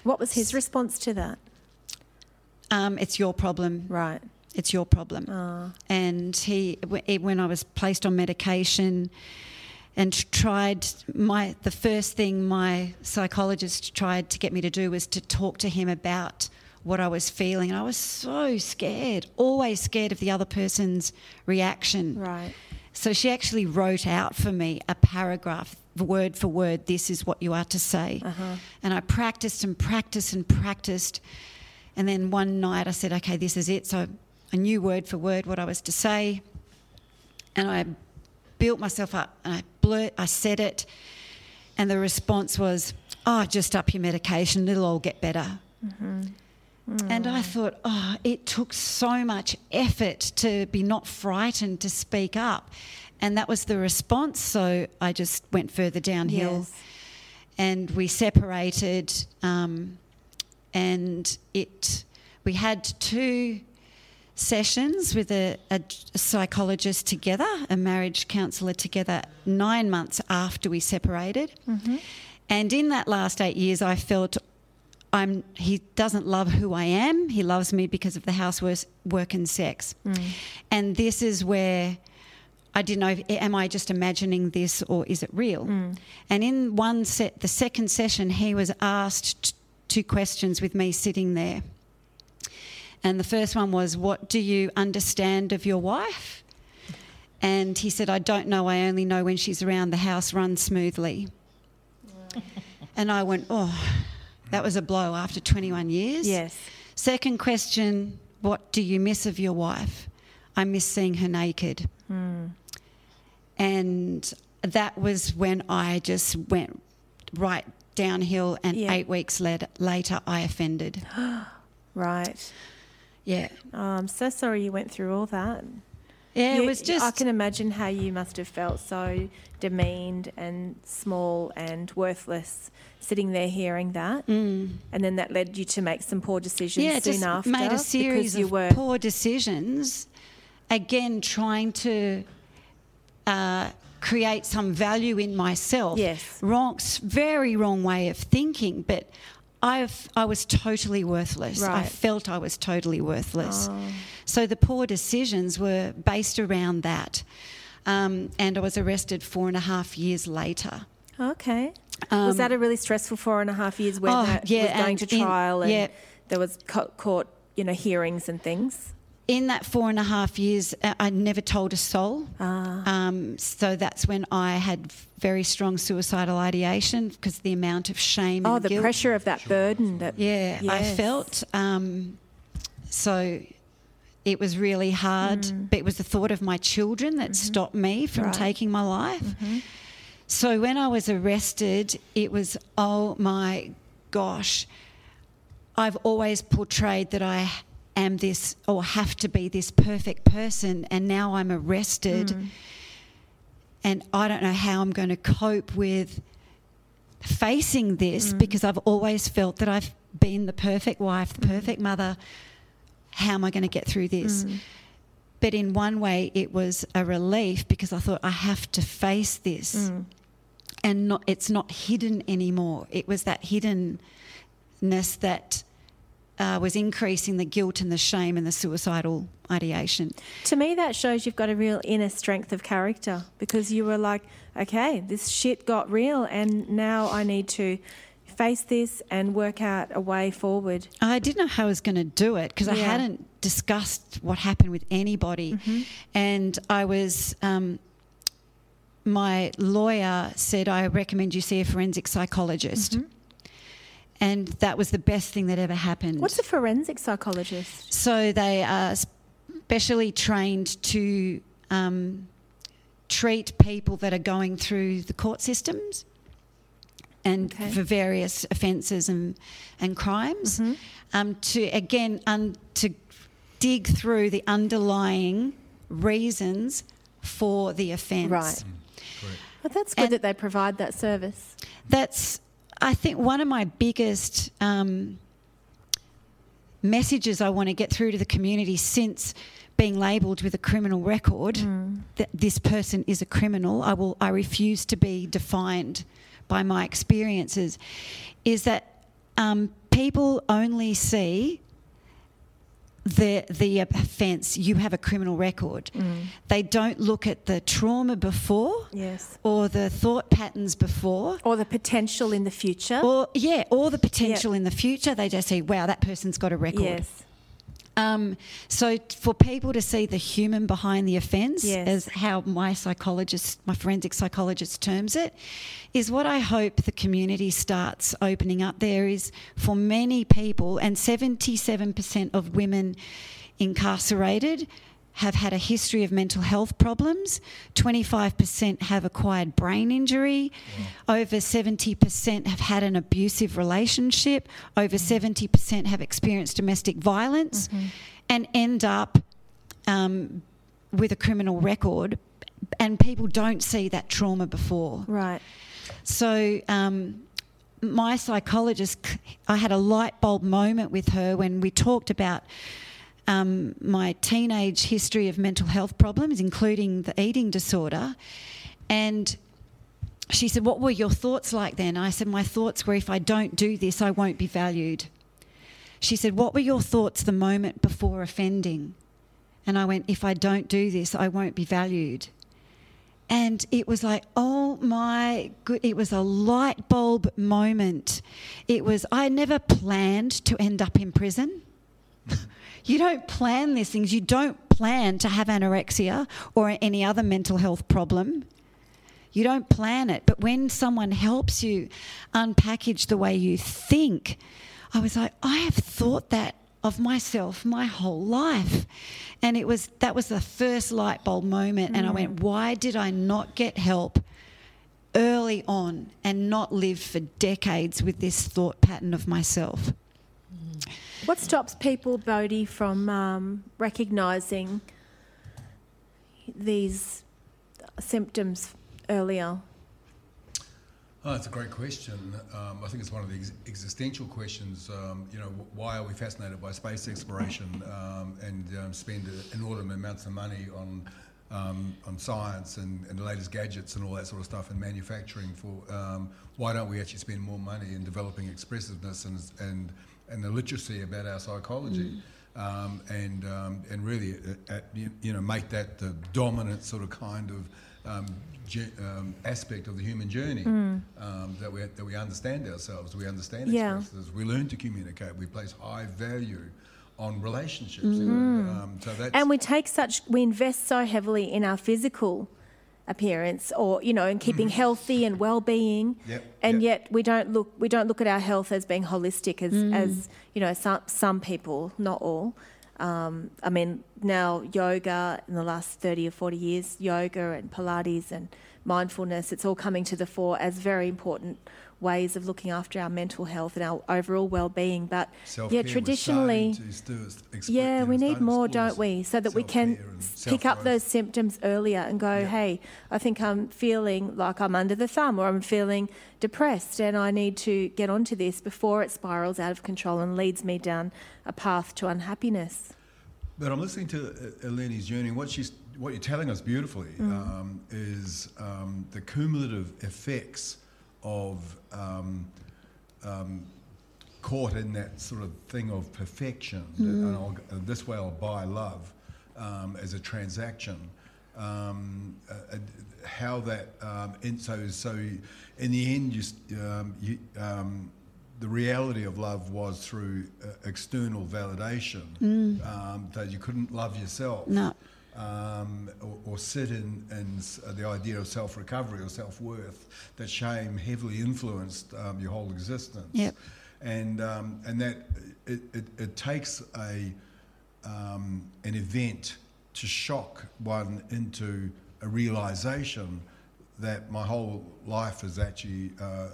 What was his response to that? um, it's your problem. Right. It's your problem. Oh. And he, when I was placed on medication and tried, my the first thing my psychologist tried to get me to do was to talk to him about what I was feeling. And I was so scared, always scared of the other person's reaction. Right. So she actually wrote out for me a paragraph, word for word, this is what you are to say. Uh-huh. And I practiced and practiced and practiced. And then one night I said, okay, this is it. So I knew word for word what I was to say. And I built myself up and I blurt, I said it. And the response was, oh, just up your medication, it'll all get better. Mm-hmm. Mm. And I thought, oh, it took so much effort to be not frightened to speak up. And that was the response. So I just went further downhill Yes. and we separated. Um, and it, we had two sessions with a, a psychologist together, a marriage counsellor together, nine months after we separated. And in that last eight years, I felt I'm, he doesn't love who I am. He loves me because of the housework work and sex. And this is where I didn't know, am I just imagining this or is it real? Mm. And in one set, the second session, he was asked t- two questions with me sitting there. And the first one was, What do you understand of your wife? And he said, I don't know. I only know when she's around, the house runs smoothly. and I went, Oh, that was a blow after 21 years. Yes. Second question What do you miss of your wife? I miss seeing her naked. Mm. And that was when I just went right downhill, and Yeah. eight weeks let, later, I offended. Right. Yeah. Oh, I'm so sorry you went through all that. Yeah, You- it was just. I can imagine how you must have felt so demeaned and small and worthless sitting there hearing that. Mm. And then that led you to make some poor decisions yeah, soon just after. made a series of were. poor decisions. Again, trying to uh, create some value in myself. Yes. Wrong, very wrong way of thinking, but I've, I was totally worthless. I felt I was totally worthless. Oh. So the poor decisions were based around that. Um, and I was arrested four and a half years later. Okay. was that a really stressful four and a half years when Um, oh, that yeah, was going to in- trial and yeah. there was co- court, you know, hearings and things? In that four and a half years, uh, I never told a soul. Ah. Um, so that's when I had very strong suicidal ideation because the amount of shame. Oh, and the guilt. pressure of that burden. That Yeah, I felt. Um, so it was really hard, but it was the thought of my children that stopped me from Mm. Right. taking my life. So when I was arrested, it was, oh my gosh, I've always portrayed that I am this or have to be this perfect person, and now I'm arrested, mm. and I don't know how I'm going to cope with facing this mm. because I've always felt that I've been the perfect wife, the mm. perfect mother. How am I going to get through this? But in one way, it was a relief because I thought I have to face this, and not it's not hidden anymore. It was that hiddenness that uh, was increasing the guilt and the shame and the suicidal ideation. To me, that shows you've got a real inner strength of character because you were like, okay, this shit got real, and now I need to face this and work out a way forward. I didn't know how I was going to do it because I hadn't discussed what happened with anybody. And I was, um, my lawyer said, I recommend you see a forensic psychologist. And that was the best thing that ever happened. What's a forensic psychologist? So they are specially trained to um, treat people that are going through the court systems and Okay. for various offences and, and crimes. Um, to again un, to dig through the underlying reasons for the offence. Right. But that's good And- that they provide that service. That's, I think, one of my biggest um, messages I want to get through to the community since being labelled with a criminal record that this person is a criminal. I will. I refuse to be defined by my experiences. Is that um, people only see the the offence, you have a criminal record. Mm. They don't look at the trauma before Yes. or the thought patterns before. Or the potential in the future. Or yeah, or the potential in the future. They just say, "Wow, that person's got a record." yes. Um, so for people to see the human behind the offence, Yes. as how my psychologist, my forensic psychologist terms it, is what I hope the community starts opening up. There is for many people, and seventy-seven percent of women incarcerated have had a history of mental health problems. 25% have acquired brain injury. Over 70% have had an abusive relationship. Over 70% have experienced domestic violence and end up um, with a criminal record. And people don't see that trauma before. Right. So, um, my psychologist, I had a light bulb moment with her when we talked about um, my teenage history of mental health problems, including the eating disorder. And she said, What were your thoughts like then? I said, My thoughts were if I don't do this, I won't be valued. She said, What were your thoughts the moment before offending? And I went, If I don't do this, I won't be valued. And it was like, oh my good, it was a light bulb moment. It was, I never planned to end up in prison. you don't plan these things. You don't plan to have anorexia or any other mental health problem. You don't plan it. But when someone helps you unpackage the way you think, I was like, I have thought that of myself my whole life. And it was that was the first light bulb moment. And I mm. went, why did I not get help early on and not live for decades with this thought pattern of myself? What stops people, Boudi, from um, recognising these symptoms earlier? Oh, that's a great question. Um, I think it's one of the ex- existential questions. Um, you know, why are we fascinated by space exploration um, and um, spend inordinate amounts of money on um, on science and, and the latest gadgets and all that sort of stuff and manufacturing? For um, why don't we actually spend more money in developing expressiveness and and and the literacy about our psychology? Um, and um, and really, uh, uh, you, you know, make that the dominant sort of kind of um, ge- um, aspect of the human journey um, that we that we understand ourselves, we understand Yeah. we learn to communicate, we place high value on relationships. Um, so that's And we take such, we invest so heavily in our physical appearance, or you know, and keeping healthy and well-being, Yep, and yep. yet we don't look, we don't look at our health as being holistic, as as you know, some some people, not all. Um, I mean, now yoga in the last 30 or 40 years, yoga and Pilates and mindfulness, it's all coming to the fore as very important ways of looking after our mental health and our overall well-being. But self-care. yeah, traditionally, exp- yeah, we need more, don't we? So that we can self-care and s- pick up those symptoms earlier and go, Yeah. hey, I think I'm feeling like I'm under the thumb or I'm feeling depressed and I need to get onto this before it spirals out of control and leads me down a path to unhappiness. But I'm listening to Eleni's journey. What she's, what you're telling us beautifully um, is um, the cumulative effects of um, um, caught in that sort of thing of perfection. that- And I'll, uh, this way, I'll buy love um, as a transaction. Um, uh, uh, how that um, in, so so in the end, you, um, you um, the reality of love was through uh, external validation. Um, that you couldn't love yourself. No. Um, or, or sit in, in uh, the idea of self recovery or self worth, that shame heavily influenced um, your whole existence. Yep. And, um, and that it, it, it takes a, um, an event to shock one into a realization that my whole life is actually uh,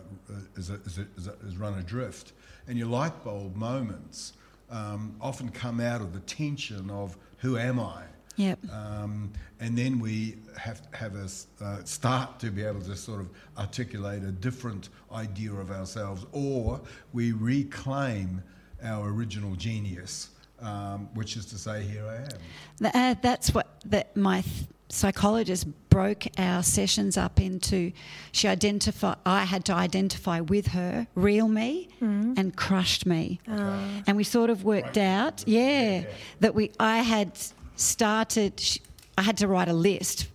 is, a, is, a, is, a, is run adrift. And your light bulb moments um, often come out of the tension of who am I? Yep. Um, and then we have have a s- uh, start to be able to sort of articulate a different idea of ourselves, or we reclaim our original genius, um, which is to say, here I am. Th- uh, that's what that my th- psychologist broke our sessions up into she identified I had to identify with her real me and crushed me. And we sort of worked out, yeah, that we I had started I had to write a list.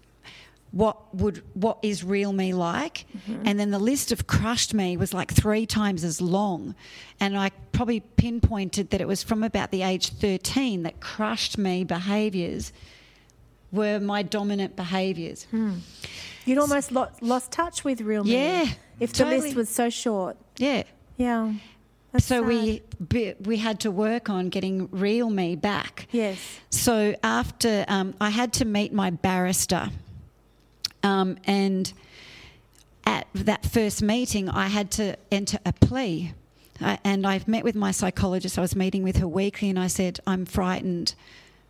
What would what is real me like? Mm-hmm. And then the list of crushed me was like three times as long. And i probably pinpointed that it was from about the age 13 that crushed me behaviors were my dominant behaviors. Hmm. You'd almost lo- lost touch with real me. Yeah, If the list was so short. yeah. Yeah. That's so sad. we we had to work on getting real me back Yes. So after um, I had to meet my barrister, um, and at that first meeting, I had to enter a plea. I, and I've met with my psychologist. I was meeting with her weekly, and I said I'm frightened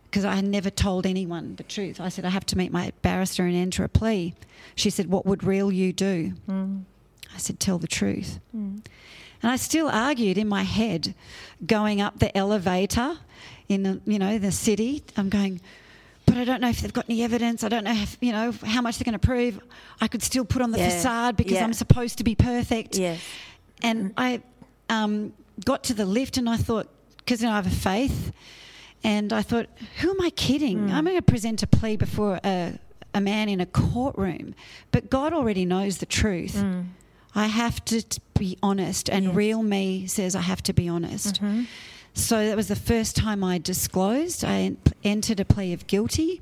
because I had never told anyone the truth. I said I have to meet my barrister and enter a plea. She said, "What would real you do?" I said, "Tell the truth." And I still argued in my head, going up the elevator in the, you know the city. I'm going, but I don't know if they've got any evidence. I don't know if you know how much they're going to prove. I could still put on the Yeah. facade because Yeah. I'm supposed to be perfect. Yes. And I um, got to the lift and I thought, because you know, I have a faith, and I thought, who am I kidding? I'm going to present a plea before a, a man in a courtroom, but God already knows the truth. I have to t- be honest, and Yes. real me says I have to be honest. Mm-hmm. So that was the first time I disclosed. I en- entered a plea of guilty.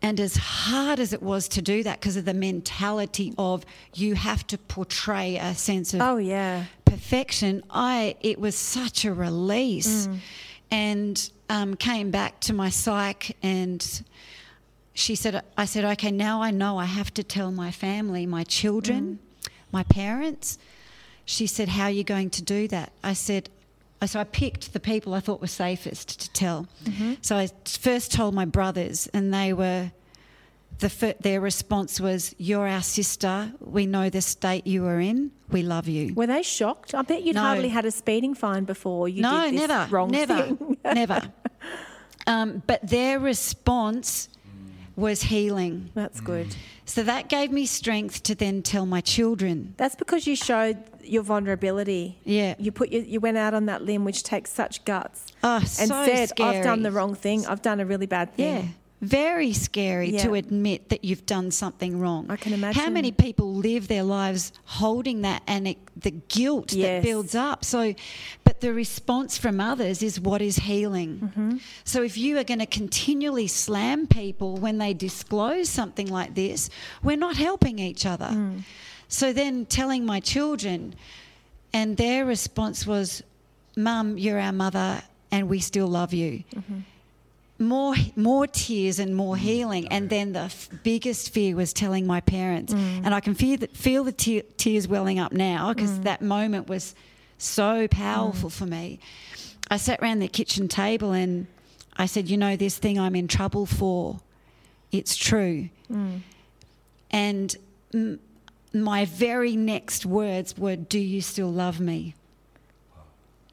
And as hard as it was to do that, because of the mentality of you have to portray a sense of Oh, yeah. perfection, I it was such a release, mm. and um, came back to my psych, and she said, I said, okay, now I know I have to tell my family, my children, mm. My parents. She said, how are you going to do that? I said. So I picked the people I thought were safest to tell. So I first told my brothers, and they were the fir- their response was, "You're our sister. We know the state you are in. We love you." Were they shocked? I bet you'd No. hardly had a speeding fine before you no, did this never, wrong never, thing. never. Um, but their response was healing. That's good. So that gave me strength to then tell my children. That's because you showed your vulnerability. Yeah. You put your, you went out on that limb, which takes such guts, Oh, and so said, scary. "I've done the wrong thing. I've done a really bad thing." Yeah. Very scary Yeah. to admit that you've done something wrong. I can imagine. How many people live their lives holding that and it, the guilt Yes. that builds up? So, but the response from others is what is healing. Mm-hmm. So, if you are going to continually slam people when they disclose something like this, we're not helping each other. Mm. So, then telling my children, and their response was, Mum, you're our mother and we still love you more more tears and more mm. healing. And then the f- biggest fear was telling my parents. Mm. And i can feel the, feel the te- tears welling up now because mm. that moment was so powerful for me. I sat around the kitchen table and i said you know this thing i'm in trouble for. It's true. And m- my very next words were do you still love me?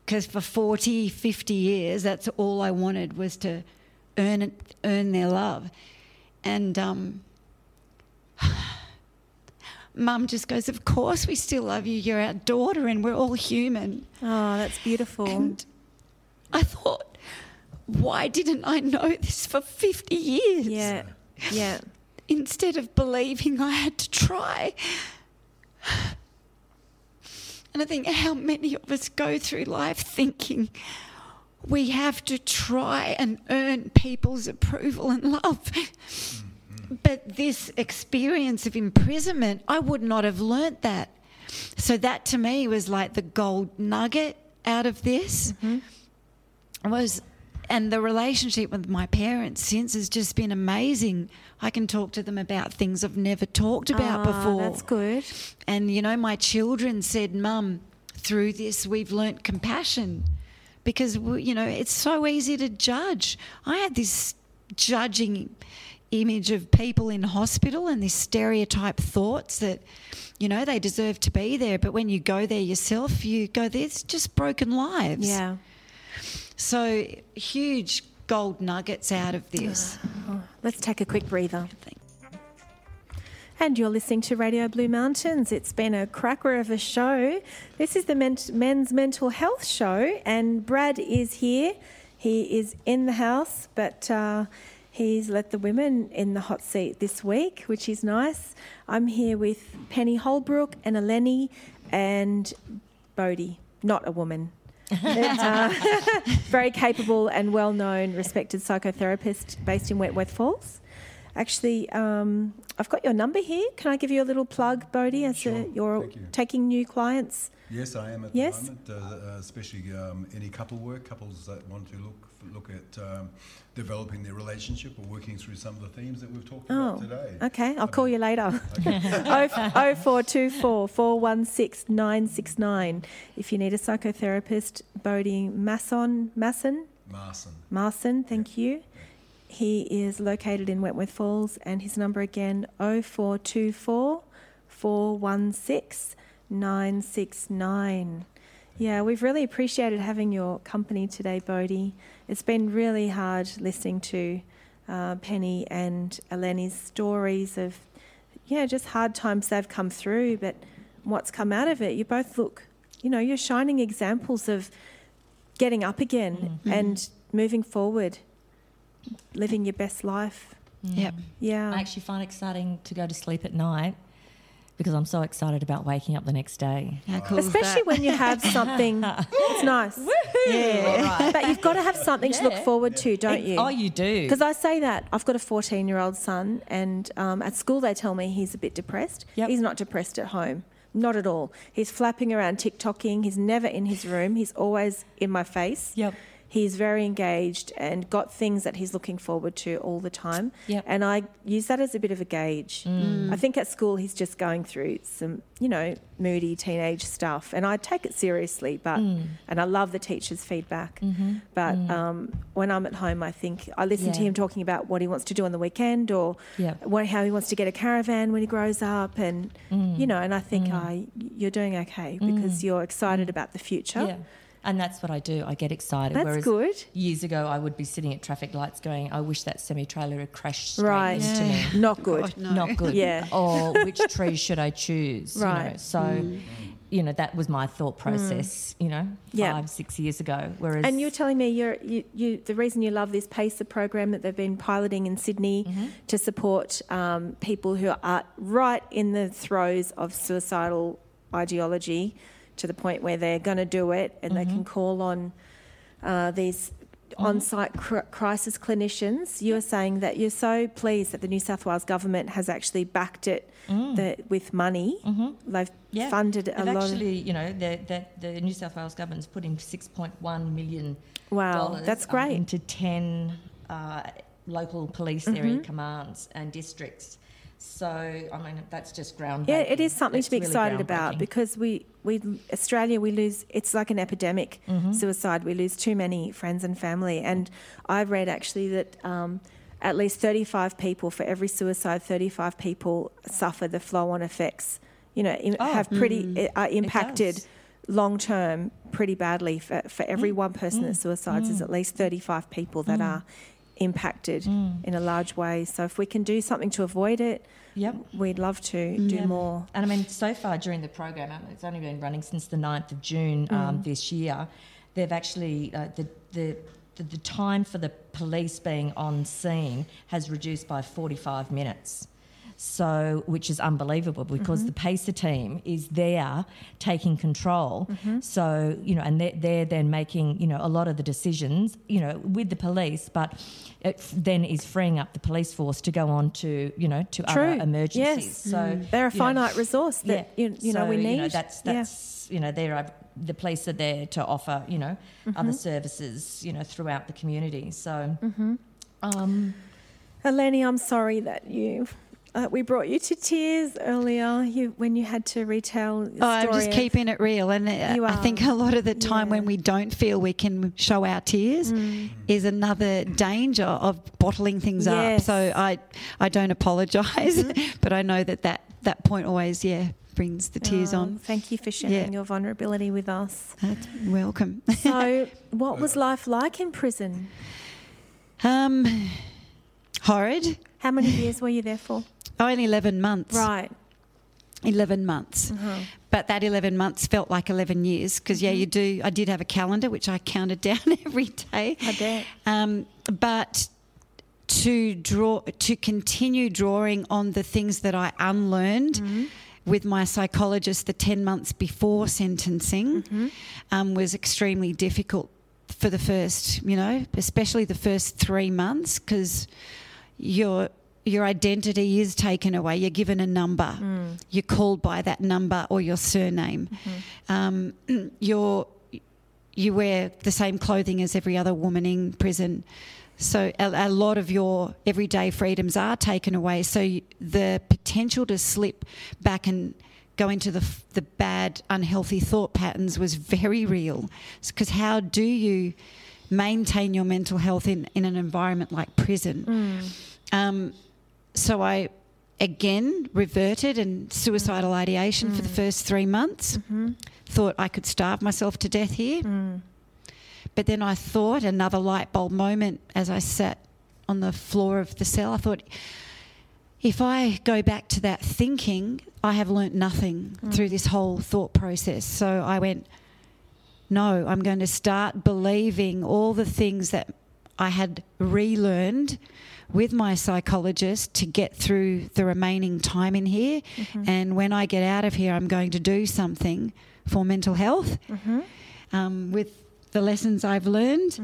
Because for 40 50 years that's all i wanted was to earn it, earn their love and um, mum just goes of course we still love you you're our daughter and we're all human Oh, that's beautiful. and i thought why didn't i know this for 50 years yeah. Yeah. instead of believing I had to try. And I think how many of us go through life thinking we have to try and earn people's approval and love. But this experience of imprisonment, I would not have learnt that. So that to me was like the gold nugget out of this was and the relationship with my parents since has just been amazing. I can talk to them about things I've never talked about Ah, before. That's good. And you know, my children said, "Mum, through this we've learnt compassion." Because you know, it's so easy to judge. I had this judging image of people in hospital and this stereotype thoughts that you know they deserve to be there but when you go there yourself you go there's just broken lives Yeah. so huge gold nuggets out of this. Let's take a quick breather. And you're listening to Radio Blue Mountains. It's been a cracker of a show. This is the men- men's mental health show, and Brad is here. He is in the house, but uh, he's let the women in the hot seat this week, which is nice. I'm here with Penny Holbrook and Eleni and Boudi, not a woman. Uh, very capable and well known, respected psychotherapist based in Wentworth Falls. Actually, um, I've got your number here. Can I give you a little plug, Boudi, as Sure, a, you're you. taking new clients? Yes, I am at Yes. the moment, uh, uh, especially um, any couple work, couples that want to look look at um, developing their relationship or working through some of the themes that we've talked Oh, about today. okay. I'll call you later. Oh four two four four one six nine six nine. If you need a psychotherapist, Boudi Masson, Masson, Marson. Marson, thank you. He is located in Wentworth Falls, and his number again 0424 416 969. Yeah, we've really appreciated having your company today, Boudi. It's been really hard listening to uh, Penny and Eleni's stories of, yeah, just hard times they've come through, but what's come out of it. You both look, you know, you're shining examples of getting up again and moving forward, living your best life. Yep. Yeah. I actually find it exciting to go to sleep at night because I'm so excited about waking up the next day. How cool is Especially that? when you have something, it's nice. Yeah. But you've got to have something to look forward to, don't you? Oh, you do. Because I say that I've got a 14 year old son, and um, at school they tell me he's a bit depressed. Yep. He's not depressed at home, not at all. He's flapping around TikToking. He's never in his room. He's always in my face. Yep. He's very engaged and got things that he's looking forward to all the time. Yep. And I use that as a bit of a gauge. Mm. Mm. I think at school he's just going through some, you know, moody teenage stuff, and I take it seriously. But mm. and I love the teachers' feedback. Mm-hmm. But um, when I'm at home, I think I listen to him talking about what he wants to do on the weekend or Yep. what, how he wants to get a caravan when he grows up, and Mm. you know. And I think I, you're doing okay because you're excited about the future. Yeah. And that's what I do. I get excited. That's Whereas good. Years ago, I would be sitting at traffic lights going, I wish that semi trailer had crashed straight Right. into me. Not good. God, no. Not good. Yeah. Or which tree should I choose? You know? Right. Mm. So, you know, that was my thought process, you know, Yeah. five, six years ago. Whereas. And you're telling me you're, you, you, the reason you love this PACER program that they've been piloting in Sydney Mm-hmm. to support um, people who are right in the throes of suicidal ideology to the point where they're going to do it and they can call on uh, these on site cr- crisis clinicians. You're saying that you're so pleased that the New South Wales government has actually backed it the, with money. They've Yeah. funded a They've lot actually, you know, the, the, the New South Wales government's put in 6.1 million Wow, that's um, great. Mm-hmm. into 10 uh, local police area commands and districts. So, I mean, that's just ground. Yeah, it is something to be really excited about because we, we Australia we lose it's like an epidemic Mm-hmm. suicide. We lose too many friends and family, and I've read actually that um, at least thirty five people for every suicide, thirty five people suffer the flow on effects. You know, Oh, have pretty are impacted long term pretty badly. For for every Mm. one person that suicides, there's at least thirty five people that are impacted Mm. in a large way. So if we can do something to avoid it, Yep. we'd love to do Yeah. more. And I mean, so far during the program, it's only been running since the 9th of June um, this year. They've actually uh, the, the the the time for the police being on scene has reduced by 45 minutes. So, which is unbelievable because the PACER team is there taking control. So, you know, and they're, they're then making, you know, a lot of the decisions, you know, with the police, but it f- then is freeing up the police force to go on to, you know, to True. other emergencies. Yes. So, They're a you know, finite resource that you, you know we need. You know, that's Yeah. you know there are the police are there to offer you know Mm-hmm. other services you know throughout the community. So, Mm-hmm. um, Eleni, I'm sorry that you uh, we brought you to tears earlier. You when you had to retell. Oh, I'm just keeping it real, and uh, I think a lot of the time when we don't feel we can show our tears is another danger of bottling things up. So I, I don't apologise, but I know that, that that point always, yeah, brings the tears Oh, on. Thank you for sharing Yeah. your vulnerability with us. That's welcome. So, what was life like in prison? Um, horrid. How many years were you there for? Only 11 months. Right. 11 months. But that 11 months felt like 11 years because, yeah, you do. I did have a calendar which I counted down every day. I bet. Um, but to draw, to continue drawing on the things that I unlearned with my psychologist the 10 months before sentencing um, was extremely difficult for the first, you know, especially the first three months because your your identity is taken away. You're given a number. You're called by that number or your surname. Um, you're you wear the same clothing as every other woman in prison. So a, a lot of your everyday freedoms are taken away. So you, the potential to slip back and go into the the bad, unhealthy thought patterns was very real. Because how do you maintain your mental health in, in an environment like prison? Um, so I again reverted and suicidal mm. ideation for the mm. first three months. Mm-hmm. Thought I could starve myself to death here. Mm. But then I thought another light bulb moment as I sat on the floor of the cell. I thought, if I go back to that thinking, I have learnt nothing through this whole thought process. So I went, no, I'm going to start believing all the things that I had relearned with my psychologist to get through the remaining time in here. And when I get out of here, I'm going to do something for mental health um, with the lessons I've learned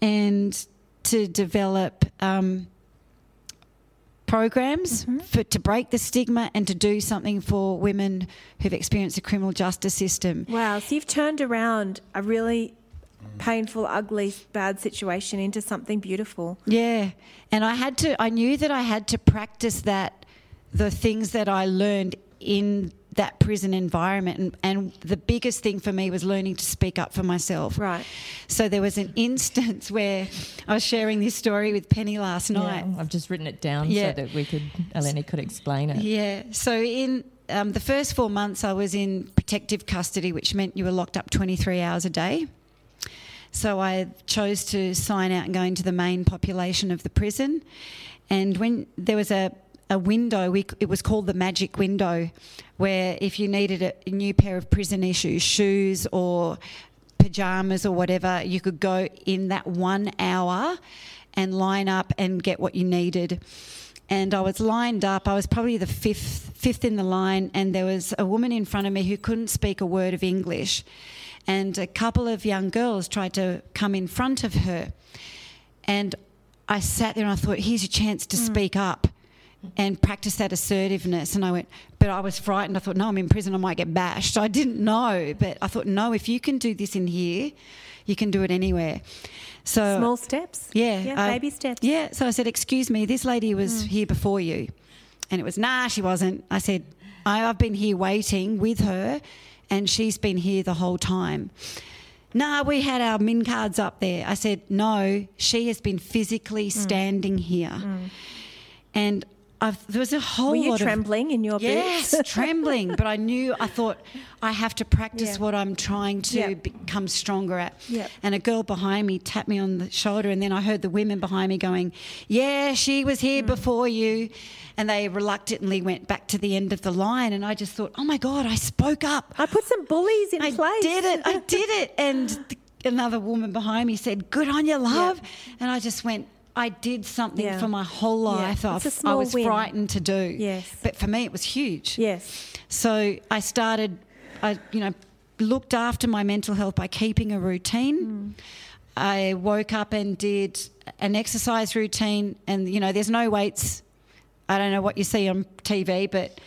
and to develop. Um, programs for to break the stigma and to do something for women who've experienced the criminal justice system. Wow. So you've turned around a really painful, ugly, bad situation into something beautiful. Yeah. And I had to I knew that I had to practice that the things that I learned in that prison environment and, and the biggest thing for me was learning to speak up for myself. Right. So there was an instance where I was sharing this story with Penny last night. Yeah, I've just written it down Yeah. so that we could, Eleni could explain it. Yeah. So in um, the first four months, I was in protective custody, which meant you were locked up 23 hours a day. So I chose to sign out and go into the main population of the prison. And when there was a, a window, we, it was called the magic window, where if you needed a, a new pair of prison issues, shoes or pajamas or whatever, you could go in that one hour and line up and get what you needed. And I was lined up. I was probably the fifth fifth in the line, and there was a woman in front of me who couldn't speak a word of English. And a couple of young girls tried to come in front of her. And I sat there and I thought, here's your chance to hmm. speak up and practice that assertiveness. And I went, but I was frightened. I thought, no, I'm in prison. I might get bashed. I didn't know. But I thought, no, if you can do this in here, you can do it anywhere. So Small steps. yeah, Yeah, I- baby steps. Yeah, so I said, "Excuse me, this lady was hmm. here before you," and it was, "Nah, she wasn't." I said, I, "I've been here waiting with her, and she's been here the whole time." Nah, we had our min cards up there. I said, "No, she has been physically mm. standing here," mm. and I've, there was a whole Were you lot of trembling in your Yes, boots? trembling. But I knew, I thought, I have to practice Yeah. what I'm trying to Yeah. become stronger at. Yeah. And a girl behind me tapped me on the shoulder, and then I heard the women behind me going, Yeah, she was here mm. before you. And they reluctantly went back to the end of the line. And I just thought, Oh my God, I spoke up. I put some bullies in I place. I did it. I did it. And th- another woman behind me said, Good on you, love. And I just went, I did something Yeah. for my whole Yeah. life. A I've- I was win. frightened to do. Yes. But for me, it was huge. Yes. So I started, I you know, looked after my mental health by keeping a routine. Hmm. I woke up and did an exercise routine, and you know, there's no weights. I don't know what you see on TV, but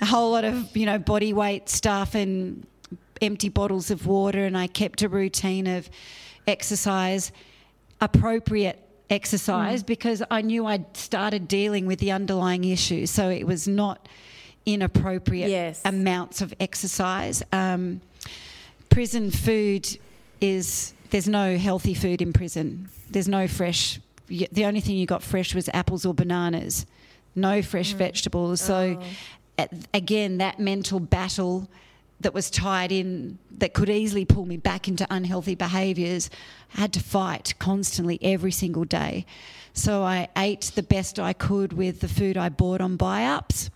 a whole lot of you know body weight stuff and empty bottles of water, and I kept a routine of exercise, appropriate exercise, because I knew I'd started dealing with the underlying issues, so it was not inappropriate Yes. amounts of exercise. Um, prison food is there's no healthy food in prison. There's no fresh. The only thing you got fresh was apples or bananas. No fresh vegetables. So, Oh. again, that mental battle that was tied in that could easily pull me back into unhealthy behaviours. I had to fight constantly every single day. So I ate the best I could with the food I bought on buy ups,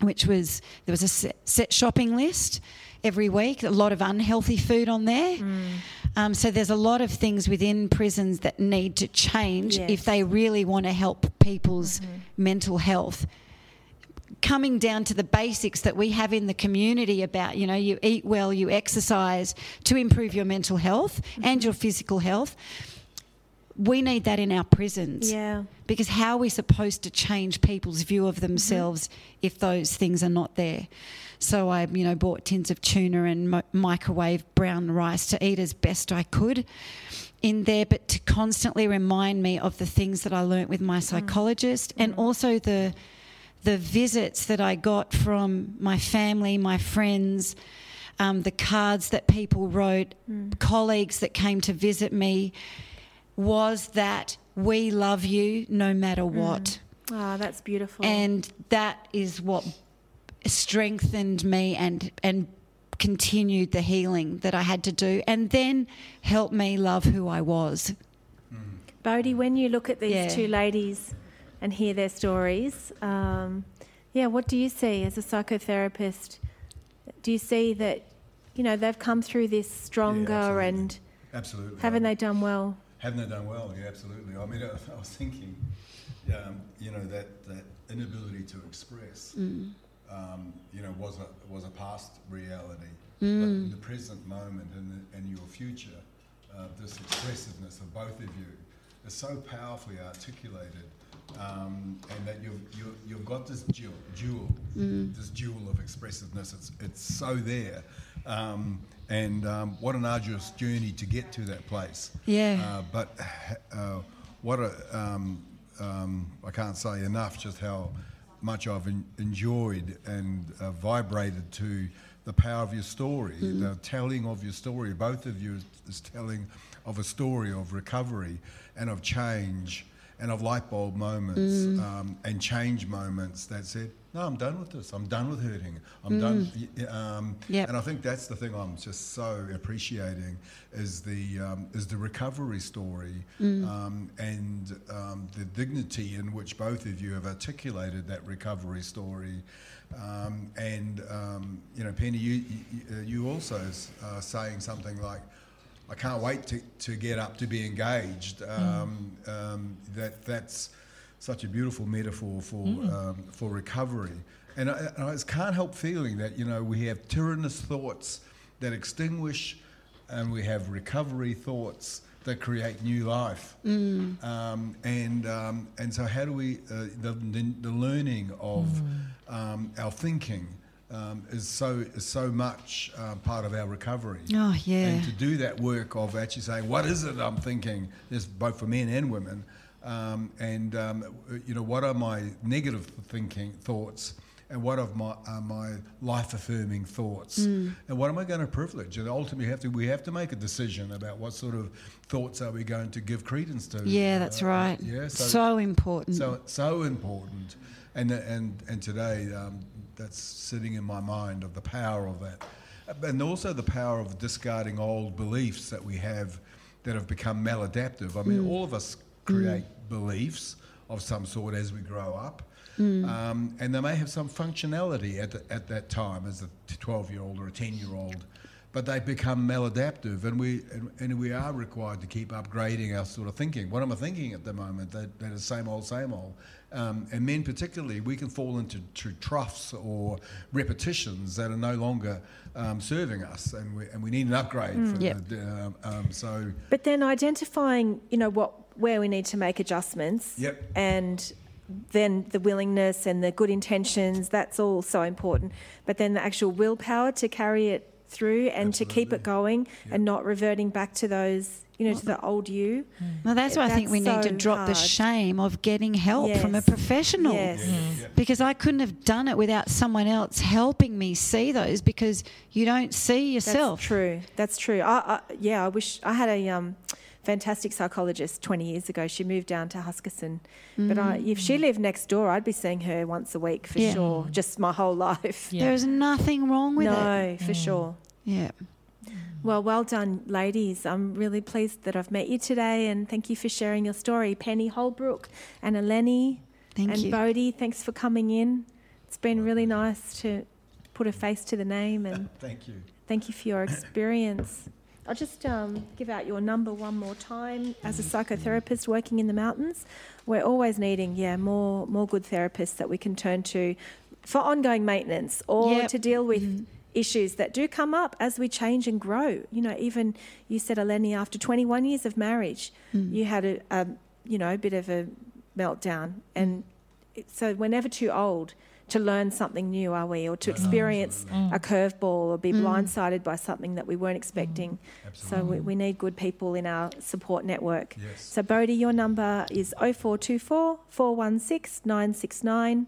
which was there was a set, set shopping list every week, a lot of unhealthy food on there. Mm. Um, so there's a lot of things within prisons that need to change Yes. if they really want to help people's Mm-hmm. mental health coming down to the basics that we have in the community about, you know, you eat well, you exercise to improve your mental health mm-hmm. and your physical health. We need that in our prisons. Yeah. Because how are we supposed to change people's view of mm-hmm. themselves if those things are not there? So I, you know, bought tins of tuna and mi- microwave brown rice to eat as best I could in there, but to constantly remind me of the things that I learnt with my mm-hmm. psychologist and also the the visits that I got from my family, my friends, um, the cards that people wrote, mm. colleagues that came to visit me, was that we love you no matter mm. what. Oh, that's beautiful. And that is what strengthened me and and continued the healing that I had to do and then helped me love who I was. Mm. Boudi, when you look at these Yeah. two ladies and hear their stories, um, yeah, what do you see as a psychotherapist? Do you see that, you know, they've come through this stronger absolutely. and Absolutely. haven't they done well? Haven't they done well? Yeah, absolutely. I mean, I, I was thinking, um, you know, that, that inability to express, um, you know, was a was a past reality. But in the present moment and, the, and your future, uh, this expressiveness of both of you is so powerfully articulated, um, and that you've you, you've got this jewel, jewel this jewel of expressiveness. It's it's so there. Um, and um, what an arduous journey to get to that place. Yeah. Uh, but uh, what a um, um, I can't say enough just how much I've en- enjoyed and uh, vibrated to the power of your story, the telling of your story. Both of you is, is telling of a story of recovery and of change and of light bulb moments um, and change moments that said, "No, I'm done with this. I'm done with hurting. I'm done." y- y- Um, Yep. And I think that's the thing I'm just so appreciating is the um, is the recovery story um, and um, the dignity in which both of you have articulated that recovery story. Um, and um, you know, Penny, you you, you also uh, saying something like. I can't wait to, to get up to be engaged. Um, um, that that's such a beautiful metaphor for um, for recovery, and I, and I just can't help feeling that you know we have tyrannous thoughts that extinguish, and we have recovery thoughts that create new life. Um, and um, and so how do we uh, the, the the learning of um, our thinking. Um, is so is so much uh, part of our recovery. Oh, yeah. And to do that work of actually saying, what is it I'm thinking? This both for men and women, um, and um, you know, what are my negative thinking thoughts, and what are my are my life affirming thoughts, Mm. and what am I going to privilege? And ultimately, we have to we have to make a decision about what sort of thoughts are we going to give credence to. Yeah, that's Uh, right. Yeah, so, important. so so important, and and and today um, that's sitting in my mind of the power of that, and also the power of discarding old beliefs that we have that have become maladaptive. I mean, mm. all of us create mm. beliefs of some sort as we grow up. Mm. Um, and they may have some functionality at, the, at that time as a 12 year old or a 10 year old, but they become maladaptive, and we and, and we are required to keep upgrading our sort of thinking. What am I thinking at the moment? That, that is same old, same old. Um, and men, particularly, we can fall into to troughs or repetitions that are no longer um, serving us, and we, and we need an upgrade. For Yep. the, um, um, so, But then identifying, you know, what where we need to make adjustments. Yep. And then the willingness and the good intentions, that's all so important. But then the actual willpower to carry it through and to keep it going and not reverting back to those, you know, to the old you. well, that's why I think that's we need to so drop the shame of getting help from a Yes. professional. Yes. Because I couldn't have done it without someone else helping me see those because you don't see yourself. That's true. That's true. I, I, yeah, I wish I had a um, fantastic psychologist 20 years ago. She moved down to Huskisson. But I, mm. if she lived next door, I'd be seeing her once a week for Yeah. sure, just my whole life. Yeah. There's nothing wrong with it. no, for sure. Yeah. Well, well done, ladies. I'm really pleased that I've met you today, and thank you for sharing your story. Penny Holbrook and Eleni Thank and you. Boudi, thanks for coming in. It's been really nice to put a face to the name, and Thank you. thank you for your experience. I'll just um, give out your number one more time. As a psychotherapist working in the mountains, we're always needing, yeah, more more good therapists that we can turn to for ongoing maintenance or Yep. to deal with issues that do come up as we change and grow. You know, even you said, Eleni, after 21 years of marriage, you had a, a you know a bit of a meltdown, and it, so we're never too old to learn something new, are we, or to experience a curveball or be blindsided by something that we weren't expecting. So we, we need good people in our support network. Yes. So Boudi, your number is 0424 416 969